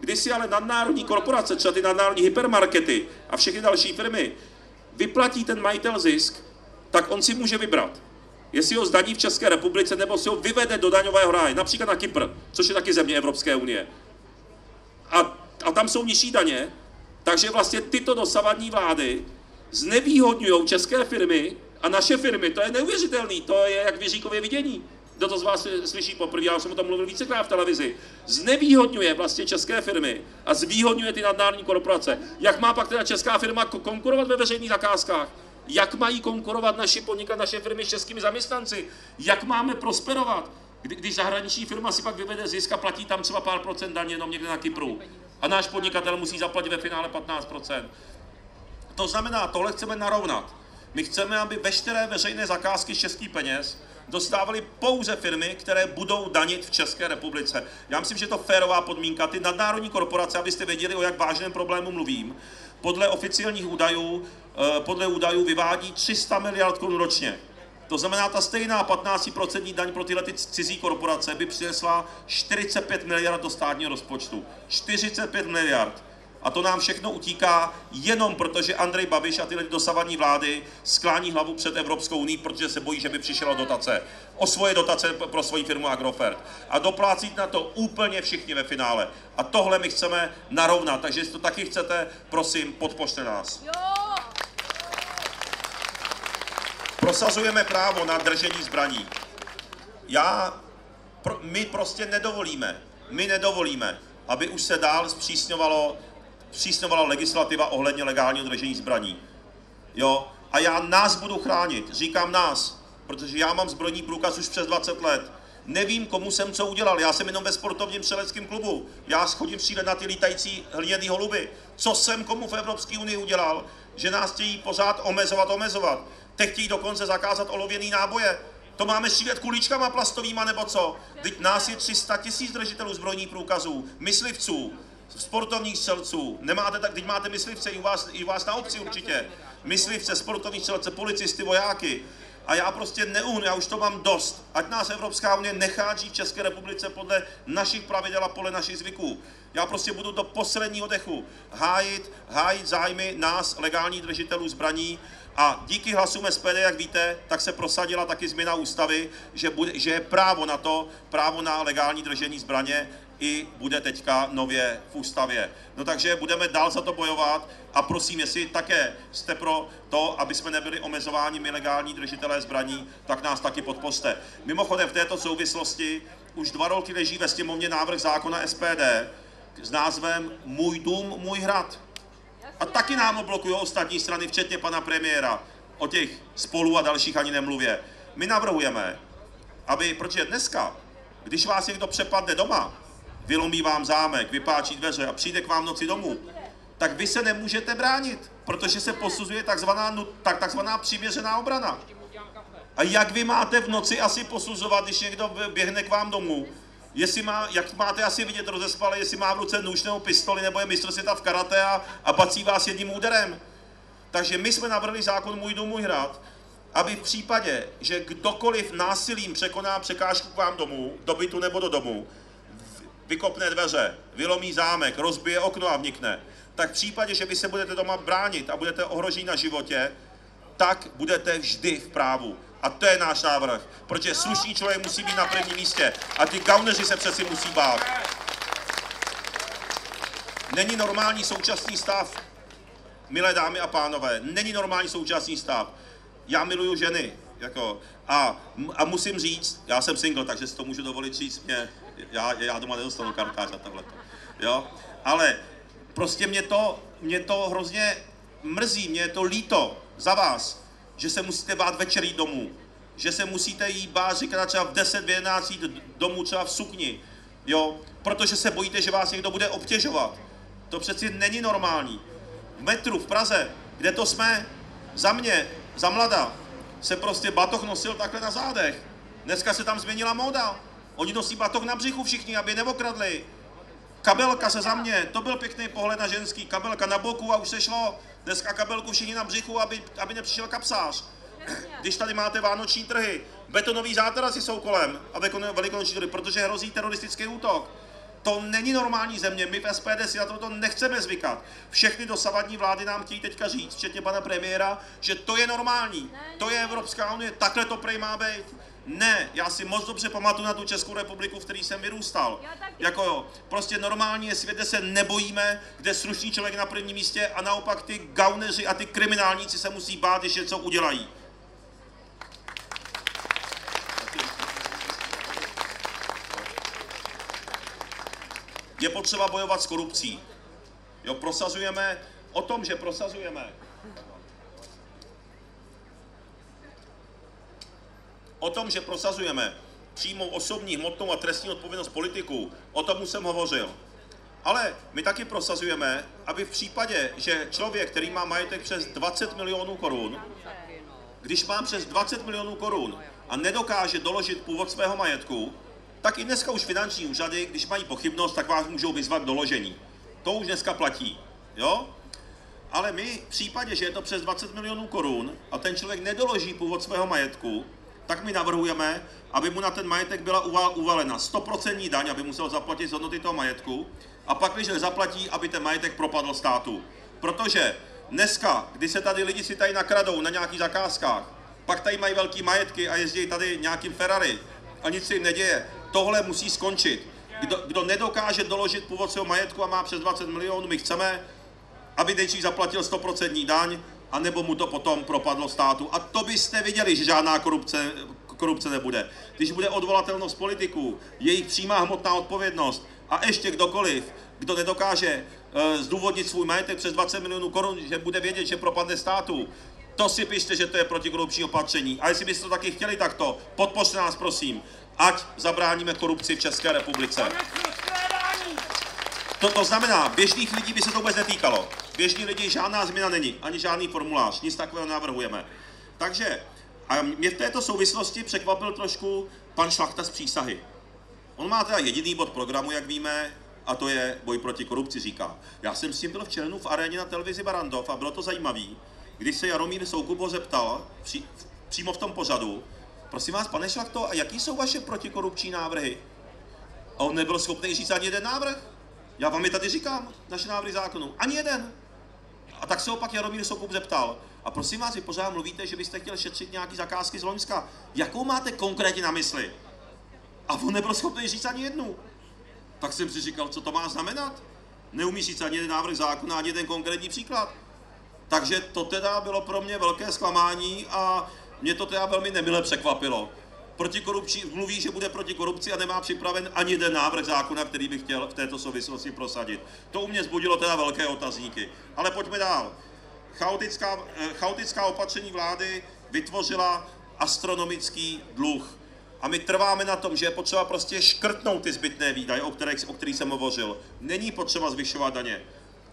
Když si ale nadnárodní korporace, třeba ty nadnárodní hypermarkety a všechny další firmy, vyplatí ten majitel zisk, tak on si může vybrat, jestli ho zdaní v České republice, nebo si ho vyvede do daňového ráje, například na Kypr, což je taky země Evropské unie. A, a tam jsou nižší daně, takže vlastně tyto dosavadní vlády znevýhodňují české firmy a naše firmy. To je neuvěřitelný, to je jak vyříkově vidění. Kdo to z vás slyší poprvé, já jsem o tom mluvil vícekrát v televizi, znevýhodňuje vlastně české firmy a zvýhodňuje ty nadnárodní korporace. Jak má pak teda česká firma konkurovat ve veřejných zakázkách? Jak mají konkurovat naši podnikat, naše firmy s českými zaměstnanci? Jak máme prosperovat? Kdy, když zahraniční firma si pak vyvede zisk a platí tam třeba pár procent daně jenom někde na Kypru a náš podnikatel musí zaplatit ve finále 15% To znamená, tohle chceme narovnat. My chceme, aby veškeré veřejné zakázky z českých peněz dostávaly pouze firmy, které budou danit v České republice. Já myslím, že je to férová podmínka. Ty nadnárodní korporace, abyste věděli, o jak vážném problému mluvím, podle oficiálních údajů, eh, podle údajů vyvádí 300 miliard korun ročně. To znamená, ta stejná 15% daň pro tyhle ty cizí korporace by přinesla 45 miliard do státního rozpočtu. 45 miliard. A to nám všechno utíká jenom proto, že Andrej Babiš a tyhle dosavadní vlády sklání hlavu před Evropskou unii, protože se bojí, že by přišla dotace. O svoje dotace pro svoji firmu Agrofert. A doplácí na to úplně všichni ve finále. A tohle my chceme narovnat. Takže jestli to taky chcete, prosím, podpořte nás. Prosazujeme právo na držení zbraní. Já, pro, my prostě nedovolíme, my nedovolíme, aby už se dál zpřísňovalo zpřísňovala legislativa ohledně legálního držení zbraní. Jo? A já nás budu chránit, říkám nás, protože já mám zbrojní průkaz už přes 20 let. Nevím, komu jsem co udělal, já jsem jenom ve sportovním střeleckém klubu. Já chodím střílet na ty lítající hliněný holuby. Co jsem komu v Evropské unii udělal, že nás chtějí pořád omezovat, omezovat. Teď chtějí dokonce zakázat olověný náboje. To máme střílet kuličkama plastovýma nebo co? Teď nás je 300 tisíc držitelů zbrojních průkazů, myslivců. Sportovních střelců, nemáte tak, teď máte myslivce i u vás, i u vás na obci určitě, myslivce, sportovní střelce, policisty, vojáky. A já prostě neun, já už to mám dost. Ať nás Evropská unie nechádí v České republice podle našich pravidel a podle našich zvyků. Já prostě budu do posledního dechu hájit, hájit zájmy nás, legálních držitelů zbraní, a díky hlasům SPD, jak víte, tak se prosadila taky změna ústavy, že, bude, že je právo na to, právo na legální držení zbraně i bude teďka nově v ústavě. No takže budeme dál za to bojovat a prosím, jestli také jste pro to, aby jsme nebyli omezováni my legální držitelé zbraní, tak nás taky podpořte. Mimochodem v této souvislosti už dva roky leží ve sněmovně návrh zákona SPD s názvem Můj dům, můj hrad. A taky nám oblokují ostatní strany, včetně pana premiéra. O těch spolu a dalších ani nemluvě. My navrhujeme, aby, protože dneska, když vás někdo přepadne doma, vylomí vám zámek, vypáčí dveře a přijde k vám v noci domů, tak vy se nemůžete bránit, protože se posuzuje takzvaná, tak, takzvaná přiměřená obrana. A jak vy máte v noci asi posuzovat, když někdo běhne k vám domů, jestli má, jak máte asi vidět rozespale, jestli má v ruce nůž nebo pistoli, nebo je mistr světa v karate a, a pací vás jedním úderem. Takže my jsme navrhli zákon Můj dům, můj hrad, aby v případě, že kdokoliv násilím překoná překážku k vám domů, do bytu nebo do domu, vykopne dveře, vylomí zámek, rozbije okno a vnikne, tak v případě, že vy se budete doma bránit a budete ohroženi na životě, tak budete vždy v právu. A to je náš návrh, protože slušný člověk musí být na prvním místě a ty gauneři se přeci musí bát. Není normální současný stav, milé dámy a pánové, není normální současný stav. Já miluju ženy, jako, a, a musím říct, já jsem single, takže si to můžu dovolit říct, mě, já, já doma nedostanu kartář a tohle. Jo? Ale prostě mě to, mě to hrozně mrzí, mě je to líto za vás, že se musíte bát večer jít domů, že se musíte jít bát říkat třeba v 10, v 11 jít domů třeba v sukni, jo, protože se bojíte, že vás někdo bude obtěžovat. To přeci není normální. V metru v Praze, kde to jsme, za mě, za mlada, se prostě batoh nosil takhle na zádech. Dneska se tam změnila móda. Oni nosí batoh na břichu všichni, aby neokradli. Kabelka se za mě, to byl pěkný pohled na ženský. Kabelka na boku a už se šlo. Dneska kabelku všichni na břichu, aby, aby nepřišel kapsář. Když tady máte vánoční trhy, betonový zátarasy jsou kolem a velikonoční trhy, protože hrozí teroristický útok. To není normální země, my v SPD si na to nechceme zvykat. Všechny dosavadní vlády nám chtějí teďka říct, včetně pana premiéra, že to je normální, to je Evropská unie, takhle to prej má být. Ne, já si moc dobře pamatuju na tu Českou republiku, v které jsem vyrůstal. Jako jo, prostě normální je svět, kde se nebojíme, kde slušný člověk na prvním místě a naopak ty gauneři a ty kriminálníci se musí bát, když něco udělají. Je potřeba bojovat s korupcí. Jo, prosazujeme o tom, že prosazujeme O tom, že prosazujeme přímou osobní, hmotnou a trestní odpovědnost politiků, o tom jsem hovořil. Ale my taky prosazujeme, aby v případě, že člověk, který má majetek přes 20 milionů korun, když má přes 20 milionů korun a nedokáže doložit původ svého majetku, tak i dneska už finanční úřady, když mají pochybnost, tak vás můžou vyzvat k doložení. To už dneska platí. Jo? Ale my v případě, že je to přes 20 milionů korun a ten člověk nedoloží původ svého majetku, tak my navrhujeme, aby mu na ten majetek byla uvalena 100% daň, aby musel zaplatit z hodnoty toho majetku, a pak, když nezaplatí, aby ten majetek propadl státu. Protože dneska, kdy se tady lidi si tady nakradou na nějakých zakázkách, pak tady mají velký majetky a jezdí tady nějakým Ferrari a nic se jim neděje, tohle musí skončit. Kdo, kdo nedokáže doložit původ svého majetku a má přes 20 milionů, my chceme, aby nejdřív zaplatil 100% daň, anebo mu to potom propadlo státu. A to byste viděli, že žádná korupce, korupce nebude. Když bude odvolatelnost politiků, jejich přímá hmotná odpovědnost a ještě kdokoliv, kdo nedokáže uh, zdůvodnit svůj majetek přes 20 milionů korun, že bude vědět, že propadne státu, to si pište, že to je protikorupční opatření. A jestli byste to taky chtěli takto, podpořte nás, prosím, ať zabráníme korupci v České republice. To, to znamená, běžných lidí by se to vůbec netýkalo. Běžní lidi žádná změna není, ani žádný formulář, nic takového navrhujeme. Takže a mě v této souvislosti překvapil trošku pan Šlachta z přísahy. On má teda jediný bod programu, jak víme, a to je boj proti korupci, říká. Já jsem s tím byl v červnu v aréně na televizi Barandov a bylo to zajímavé, když se Jaromír Soukup ho zeptal při, přímo v tom pořadu, prosím vás, pane Šlachto, a jaký jsou vaše protikorupční návrhy? A on nebyl schopný říct ani jeden návrh. Já vám je tady říkám, naše návrhy zákonu. Ani jeden. A tak se opak Jaromír Soukup zeptal. A prosím vás, vy pořád mluvíte, že byste chtěl šetřit nějaký zakázky z Loňska. Jakou máte konkrétně na mysli? A on nebyl schopný říct ani jednu. Tak jsem si říkal, co to má znamenat? Neumí říct ani jeden návrh zákona, ani jeden konkrétní příklad. Takže to teda bylo pro mě velké zklamání a mě to teda velmi nemile překvapilo. Proti korupci, mluví, že bude proti korupci a nemá připraven ani jeden návrh zákona, který bych chtěl v této souvislosti prosadit. To u mě zbudilo teda velké otazníky. Ale pojďme dál. Chaotická, eh, chaotická opatření vlády vytvořila astronomický dluh. A my trváme na tom, že je potřeba prostě škrtnout ty zbytné výdaje, o kterých, o kterých jsem hovořil. Není potřeba zvyšovat daně.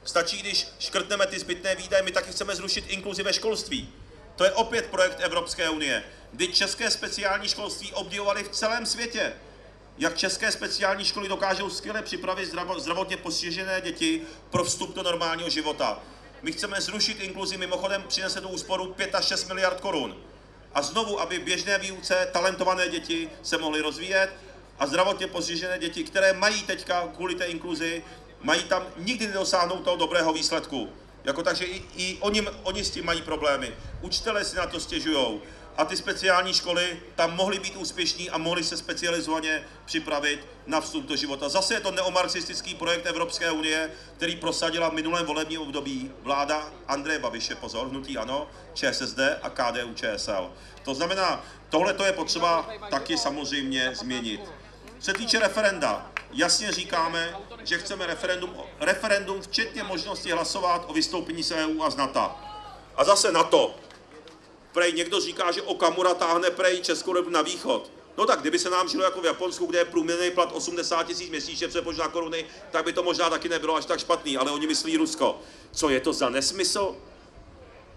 Stačí, když škrtneme ty zbytné výdaje, my taky chceme zrušit inkluzi ve školství. To je opět projekt Evropské unie, kdy české speciální školství obdivovali v celém světě. Jak české speciální školy dokážou skvěle připravit zdravotně postižené děti pro vstup do normálního života. My chceme zrušit inkluzi, mimochodem přinese to úsporu 5 až 6 miliard korun. A znovu, aby běžné výuce talentované děti se mohly rozvíjet a zdravotně postižené děti, které mají teďka kvůli té inkluzi, mají tam nikdy nedosáhnout toho dobrého výsledku. Jako takže i, i oni, oni s tím mají problémy. Učitelé si na to stěžují. A ty speciální školy tam mohly být úspěšní a mohly se specializovaně připravit na vstup do života. Zase je to neomarxistický projekt Evropské unie, který prosadila v minulém volebním období vláda Andreje Babiše, pozor, hnutí ano, ČSSD a KDU ČSL. To znamená, tohle to je potřeba taky samozřejmě změnit. Se týče referenda, jasně říkáme, že chceme referendum, referendum včetně možnosti hlasovat o vystoupení z EU a z NATO. A zase NATO. Prej někdo říká, že Okamura táhne prej Českou republiku na východ. No tak kdyby se nám žilo jako v Japonsku, kde je průměrný plat 80 tisíc měsíčně přepočet na koruny, tak by to možná taky nebylo až tak špatný, ale oni myslí Rusko. Co je to za nesmysl?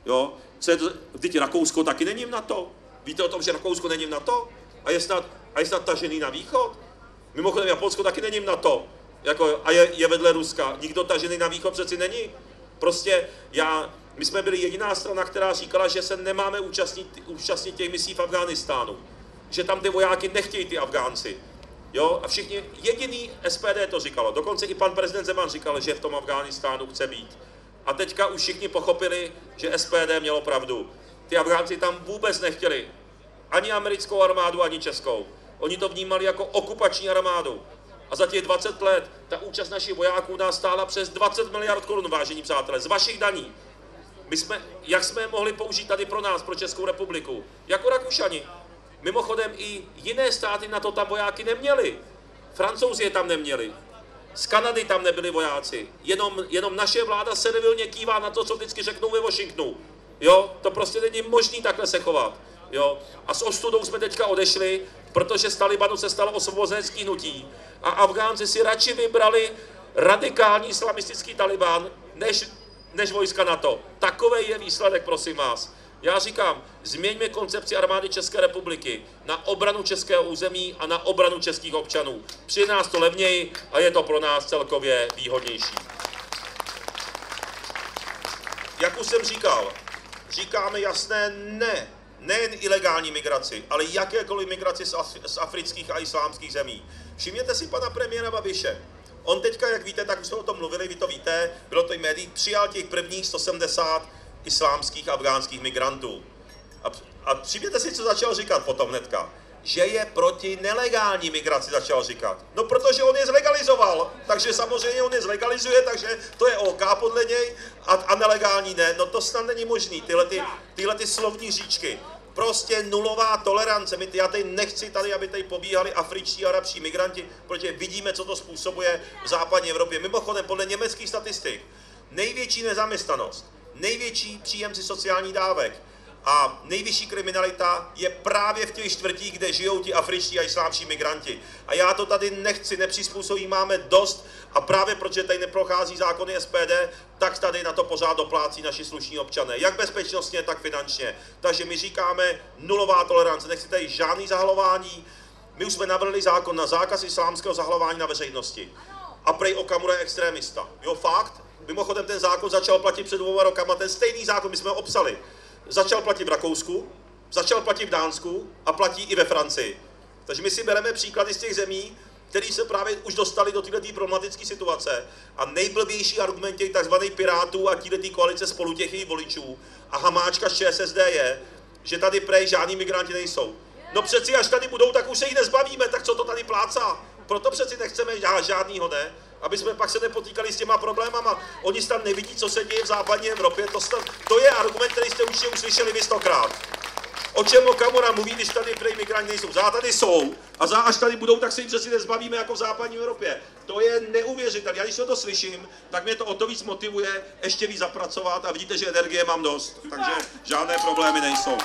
Jo? Co je to? Vždyť Rakousko taky není v NATO. Víte o tom, že Rakousko není v NATO? A je snad, a je snad tažený na východ? Mimochodem Japonsko taky není v NATO. Jako, a je, je vedle Ruska. Nikdo tažený na východ přeci není. Prostě já, my jsme byli jediná strana, která říkala, že se nemáme účastnit, účastnit těch misí v Afghánistánu. Že tam ty vojáky nechtějí ty Afgánci. Jo? A všichni, jediný SPD to říkalo. Dokonce i pan prezident Zeman říkal, že v tom Afghánistánu chce být. A teďka už všichni pochopili, že SPD mělo pravdu. Ty Afgánci tam vůbec nechtěli. Ani americkou armádu, ani českou. Oni to vnímali jako okupační armádu. A za těch 20 let ta účast našich vojáků nás stála přes 20 miliard korun, vážení přátelé, z vašich daní. My jsme, jak jsme je mohli použít tady pro nás, pro Českou republiku? Jako Rakušani. Mimochodem i jiné státy na to tam vojáky neměli. Francouzi je tam neměli. Z Kanady tam nebyli vojáci. Jenom, jenom naše vláda servilně kývá na to, co vždycky řeknou ve Washingtonu. Jo, to prostě není možné takhle se chovat. Jo? A s ostudou jsme teďka odešli, protože z Talibanu se stalo osvobozenecký hnutí. A Afgánci si radši vybrali radikální islamistický Taliban, než, než vojska NATO. Takový je výsledek, prosím vás. Já říkám, změňme koncepci armády České republiky na obranu českého území a na obranu českých občanů. Při nás to levněji a je to pro nás celkově výhodnější. Jak už jsem říkal, říkáme jasné ne nejen ilegální migraci, ale jakékoliv migraci z, Af- z afrických a islámských zemí. Všimněte si pana premiéra Babiše. On teďka, jak víte, tak už jsme o tom mluvili, vy to víte, bylo to i médií, přijal těch prvních 170 islámských afgánských migrantů. A, a všimněte si, co začal říkat potom hnedka že je proti nelegální migraci, začal říkat. No protože on je zlegalizoval, takže samozřejmě on je zlegalizuje, takže to je OK podle něj a, a nelegální ne. No to snad není možný, tyhle, ty, tyhle ty slovní říčky. Prostě nulová tolerance. My, já tady nechci tady, aby tady pobíhali afričtí a arabští migranti, protože vidíme, co to způsobuje v západní Evropě. Mimochodem, podle německých statistik, největší nezaměstnanost, největší příjemci sociálních dávek, a nejvyšší kriminalita je právě v těch čtvrtích, kde žijou ti afričtí a islámští migranti. A já to tady nechci, nepřizpůsobí, máme dost a právě protože tady neprochází zákony SPD, tak tady na to pořád doplácí naši slušní občané, jak bezpečnostně, tak finančně. Takže my říkáme nulová tolerance, nechci tady žádný zahalování. My už jsme navrhli zákon na zákaz islámského zahalování na veřejnosti. a prej Okamura je extrémista. Jo, fakt. Mimochodem ten zákon začal platit před dvouma rokama, ten stejný zákon, my jsme ho obsali. Začal platit v Rakousku, začal platit v Dánsku a platí i ve Francii. Takže my si bereme příklady z těch zemí, který se právě už dostali do této problematické situace a nejblbější argument těch tzv. pirátů a této koalice spolu těch jejich voličů a hamáčka z ČSSD je, že tady prej žádní migranti nejsou. No přeci až tady budou, tak už se jich nezbavíme, tak co to tady plácá? Proto přeci nechceme žádnýho, ne? Aby jsme pak se nepotýkali s těma problémama. Oni tam nevidí, co se děje v západní Evropě. To, stav, to je argument, který jste určitě uslyšeli vy stokrát. O čem Okamura mluví, když tady prej migranti nejsou? Za tady jsou a za až tady budou, tak se jim přeci nezbavíme jako v západní Evropě. To je neuvěřitelné. Já když to slyším, tak mě to o to víc motivuje ještě víc zapracovat a vidíte, že energie mám dost. Takže žádné problémy nejsou.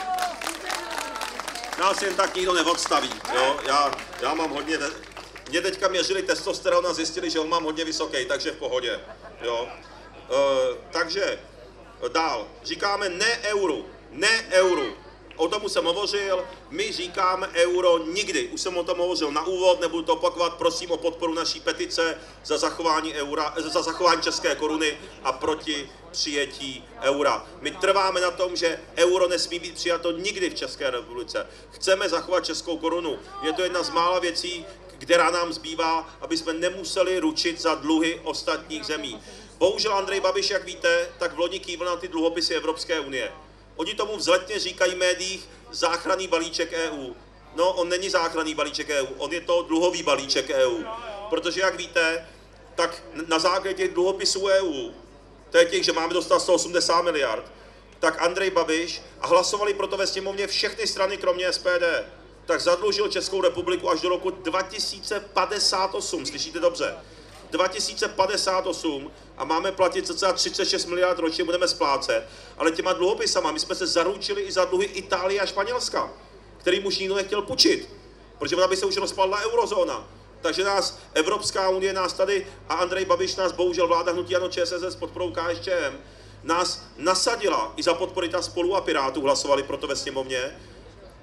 Nás jen tak nikdo neodstaví. Jo? Já, já mám hodně... Mě teďka měřili testosteron a zjistili, že ho mám hodně vysoký, takže v pohodě. Jo? E, takže dál. Říkáme ne euru. Ne euru. O tom jsem hovořil, my říkáme euro nikdy. Už jsem o tom hovořil na úvod, nebudu to opakovat, prosím o podporu naší petice za zachování, eura, za zachování české koruny a proti přijetí eura. My trváme na tom, že euro nesmí být přijato nikdy v České republice. Chceme zachovat českou korunu. Je to jedna z mála věcí, která nám zbývá, aby jsme nemuseli ručit za dluhy ostatních zemí. Bohužel Andrej Babiš, jak víte, tak v loni kývl na ty dluhopisy Evropské unie. Oni tomu vzletně říkají v médiích záchranný balíček EU. No, on není záchranný balíček EU, on je to dluhový balíček EU. Protože, jak víte, tak na základě těch dluhopisů EU, to je těch, že máme dostat 180 miliard, tak Andrej Babiš, a hlasovali proto ve sněmovně všechny strany, kromě SPD, tak zadlužil Českou republiku až do roku 2058. Slyšíte dobře? 2058 a máme platit cca 36 miliard ročně, budeme splácet, ale těma dluhopisama my jsme se zaručili i za dluhy Itálie a Španělska, kterým už nikdo nechtěl půjčit, protože ona by se už rozpadla eurozóna. Takže nás Evropská unie, nás tady a Andrej Babiš nás bohužel vláda hnutí ano ČSSD s podporou KSČM, nás nasadila i za podpory ta spolu a Pirátů hlasovali proto ve sněmovně,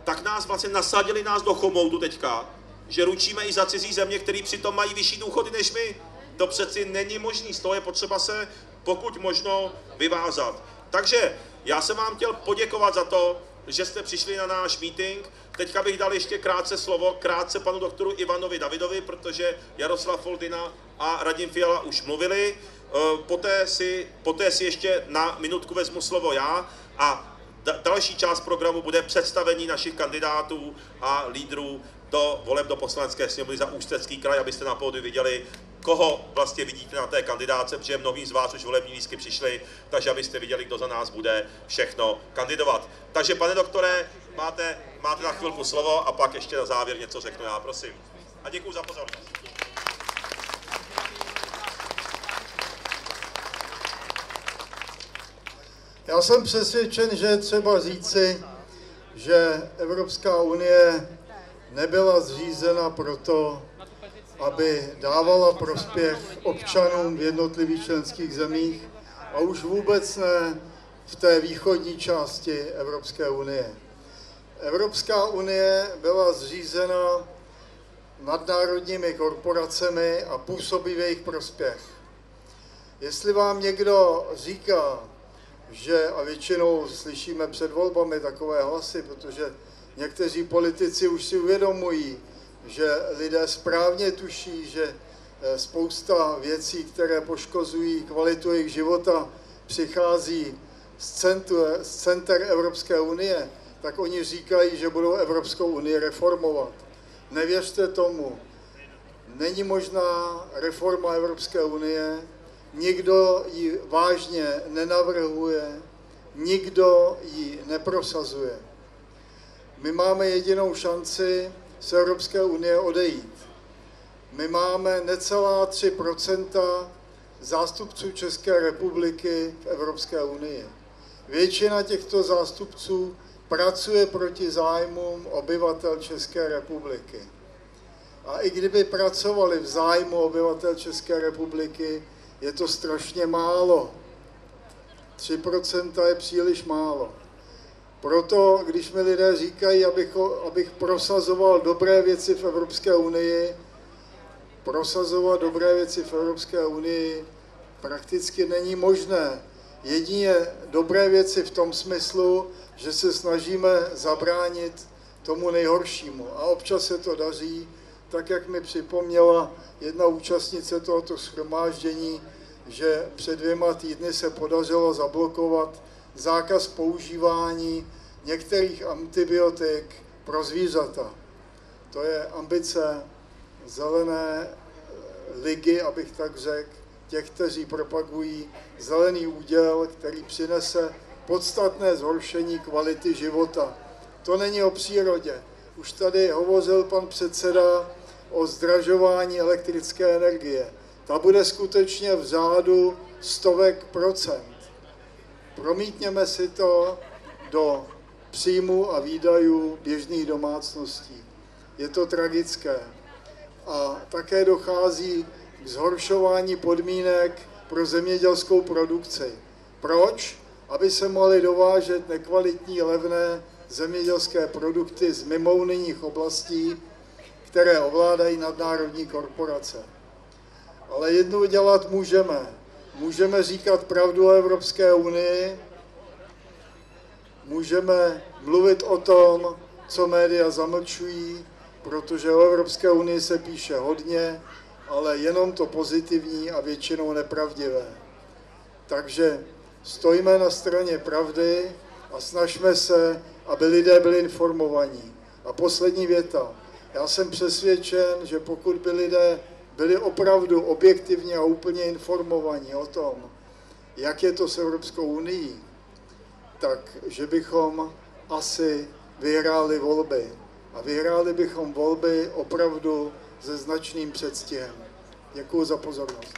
tak nás vlastně nasadili nás do chomoutu teďka, že ručíme i za cizí země, který přitom mají vyšší důchody než my. To přeci není možný, z toho je potřeba se pokud možno vyvázat. Takže já jsem vám chtěl poděkovat za to, že jste přišli na náš meeting. Teďka bych dal ještě krátce slovo, krátce panu doktoru Ivanovi Davidovi, protože Jaroslav Foldina a Radim Fiala už mluvili. E, poté si, poté si ještě na minutku vezmu slovo já a další část programu bude představení našich kandidátů a lídrů do voleb do poslanecké sněmovny za Ústecký kraj, abyste na pódiu viděli, koho vlastně vidíte na té kandidáce, protože mnohí z vás už volební lístky přišli, takže abyste viděli, kdo za nás bude všechno kandidovat. Takže pane doktore, máte, máte na chvilku slovo a pak ještě na závěr něco řeknu já, prosím. A děkuji za pozornost. Já jsem přesvědčen, že je třeba říci, že Evropská unie nebyla zřízena proto, aby dávala prospěch občanům v jednotlivých členských zemích a už vůbec ne v té východní části Evropské unie. Evropská unie byla zřízena nadnárodními korporacemi a působí v jejich prospěch. Jestli vám někdo říká, že, a většinou slyšíme před volbami takové hlasy, protože někteří politici už si uvědomují, že lidé správně tuší, že eh, spousta věcí, které poškozují kvalitu jejich života, přichází z, centru, z center Evropské unie, tak oni říkají, že budou Evropskou unii reformovat. Nevěřte tomu. Není možná reforma Evropské unie, nikdo ji vážně nenavrhuje, nikdo ji neprosazuje. My máme jedinou šanci z Evropské unie odejít. My máme necelá 3% zástupců České republiky v Evropské unii. Většina těchto zástupců pracuje proti zájmům obyvatel České republiky. A i kdyby pracovali v zájmu obyvatel České republiky, je to strašně málo. 3% je příliš málo. Proto, když mi lidé říkají, abych, abych prosazoval dobré věci v Evropské unii, prosazovat dobré věci v Evropské unii prakticky není možné. Jedině dobré věci v tom smyslu, že se snažíme zabránit tomu nejhoršímu. A občas se to daří, tak jak mi připomněla jedna účastnice tohoto schromáždění, že před dvěma týdny se podařilo zablokovat zákaz používání některých antibiotik pro zvířata. To je ambice zelené ligy, abych tak řekl, těch, kteří propagují zelený úděl, který přinese podstatné zhoršení kvality života. To není o přírodě. Už tady hovořil pan předseda o zdražování elektrické energie. Ta bude skutečně v řádu stovek procent. Promítněme si to do příjmu a výdajů běžných domácností. Je to tragické. A také dochází k zhoršování podmínek pro zemědělskou produkci. Proč? Aby se mohly dovážet nekvalitní, levné zemědělské produkty z mimounijních oblastí, které ovládají nadnárodní korporace. Ale jednu dělat můžeme. Můžeme říkat pravdu o Evropské unii, můžeme mluvit o tom, co média zamlčují, protože o Evropské unii se píše hodně, ale jenom to pozitivní a většinou nepravdivé. Takže stojíme na straně pravdy a snažme se, aby lidé byli informovaní. A poslední věta. Já jsem přesvědčen, že pokud by lidé byli opravdu objektivně a úplně informovaní o tom, jak je to s Evropskou unii, tak že bychom asi vyhráli volby. A vyhráli bychom volby opravdu se značným předstihem. Děkuji za pozornost.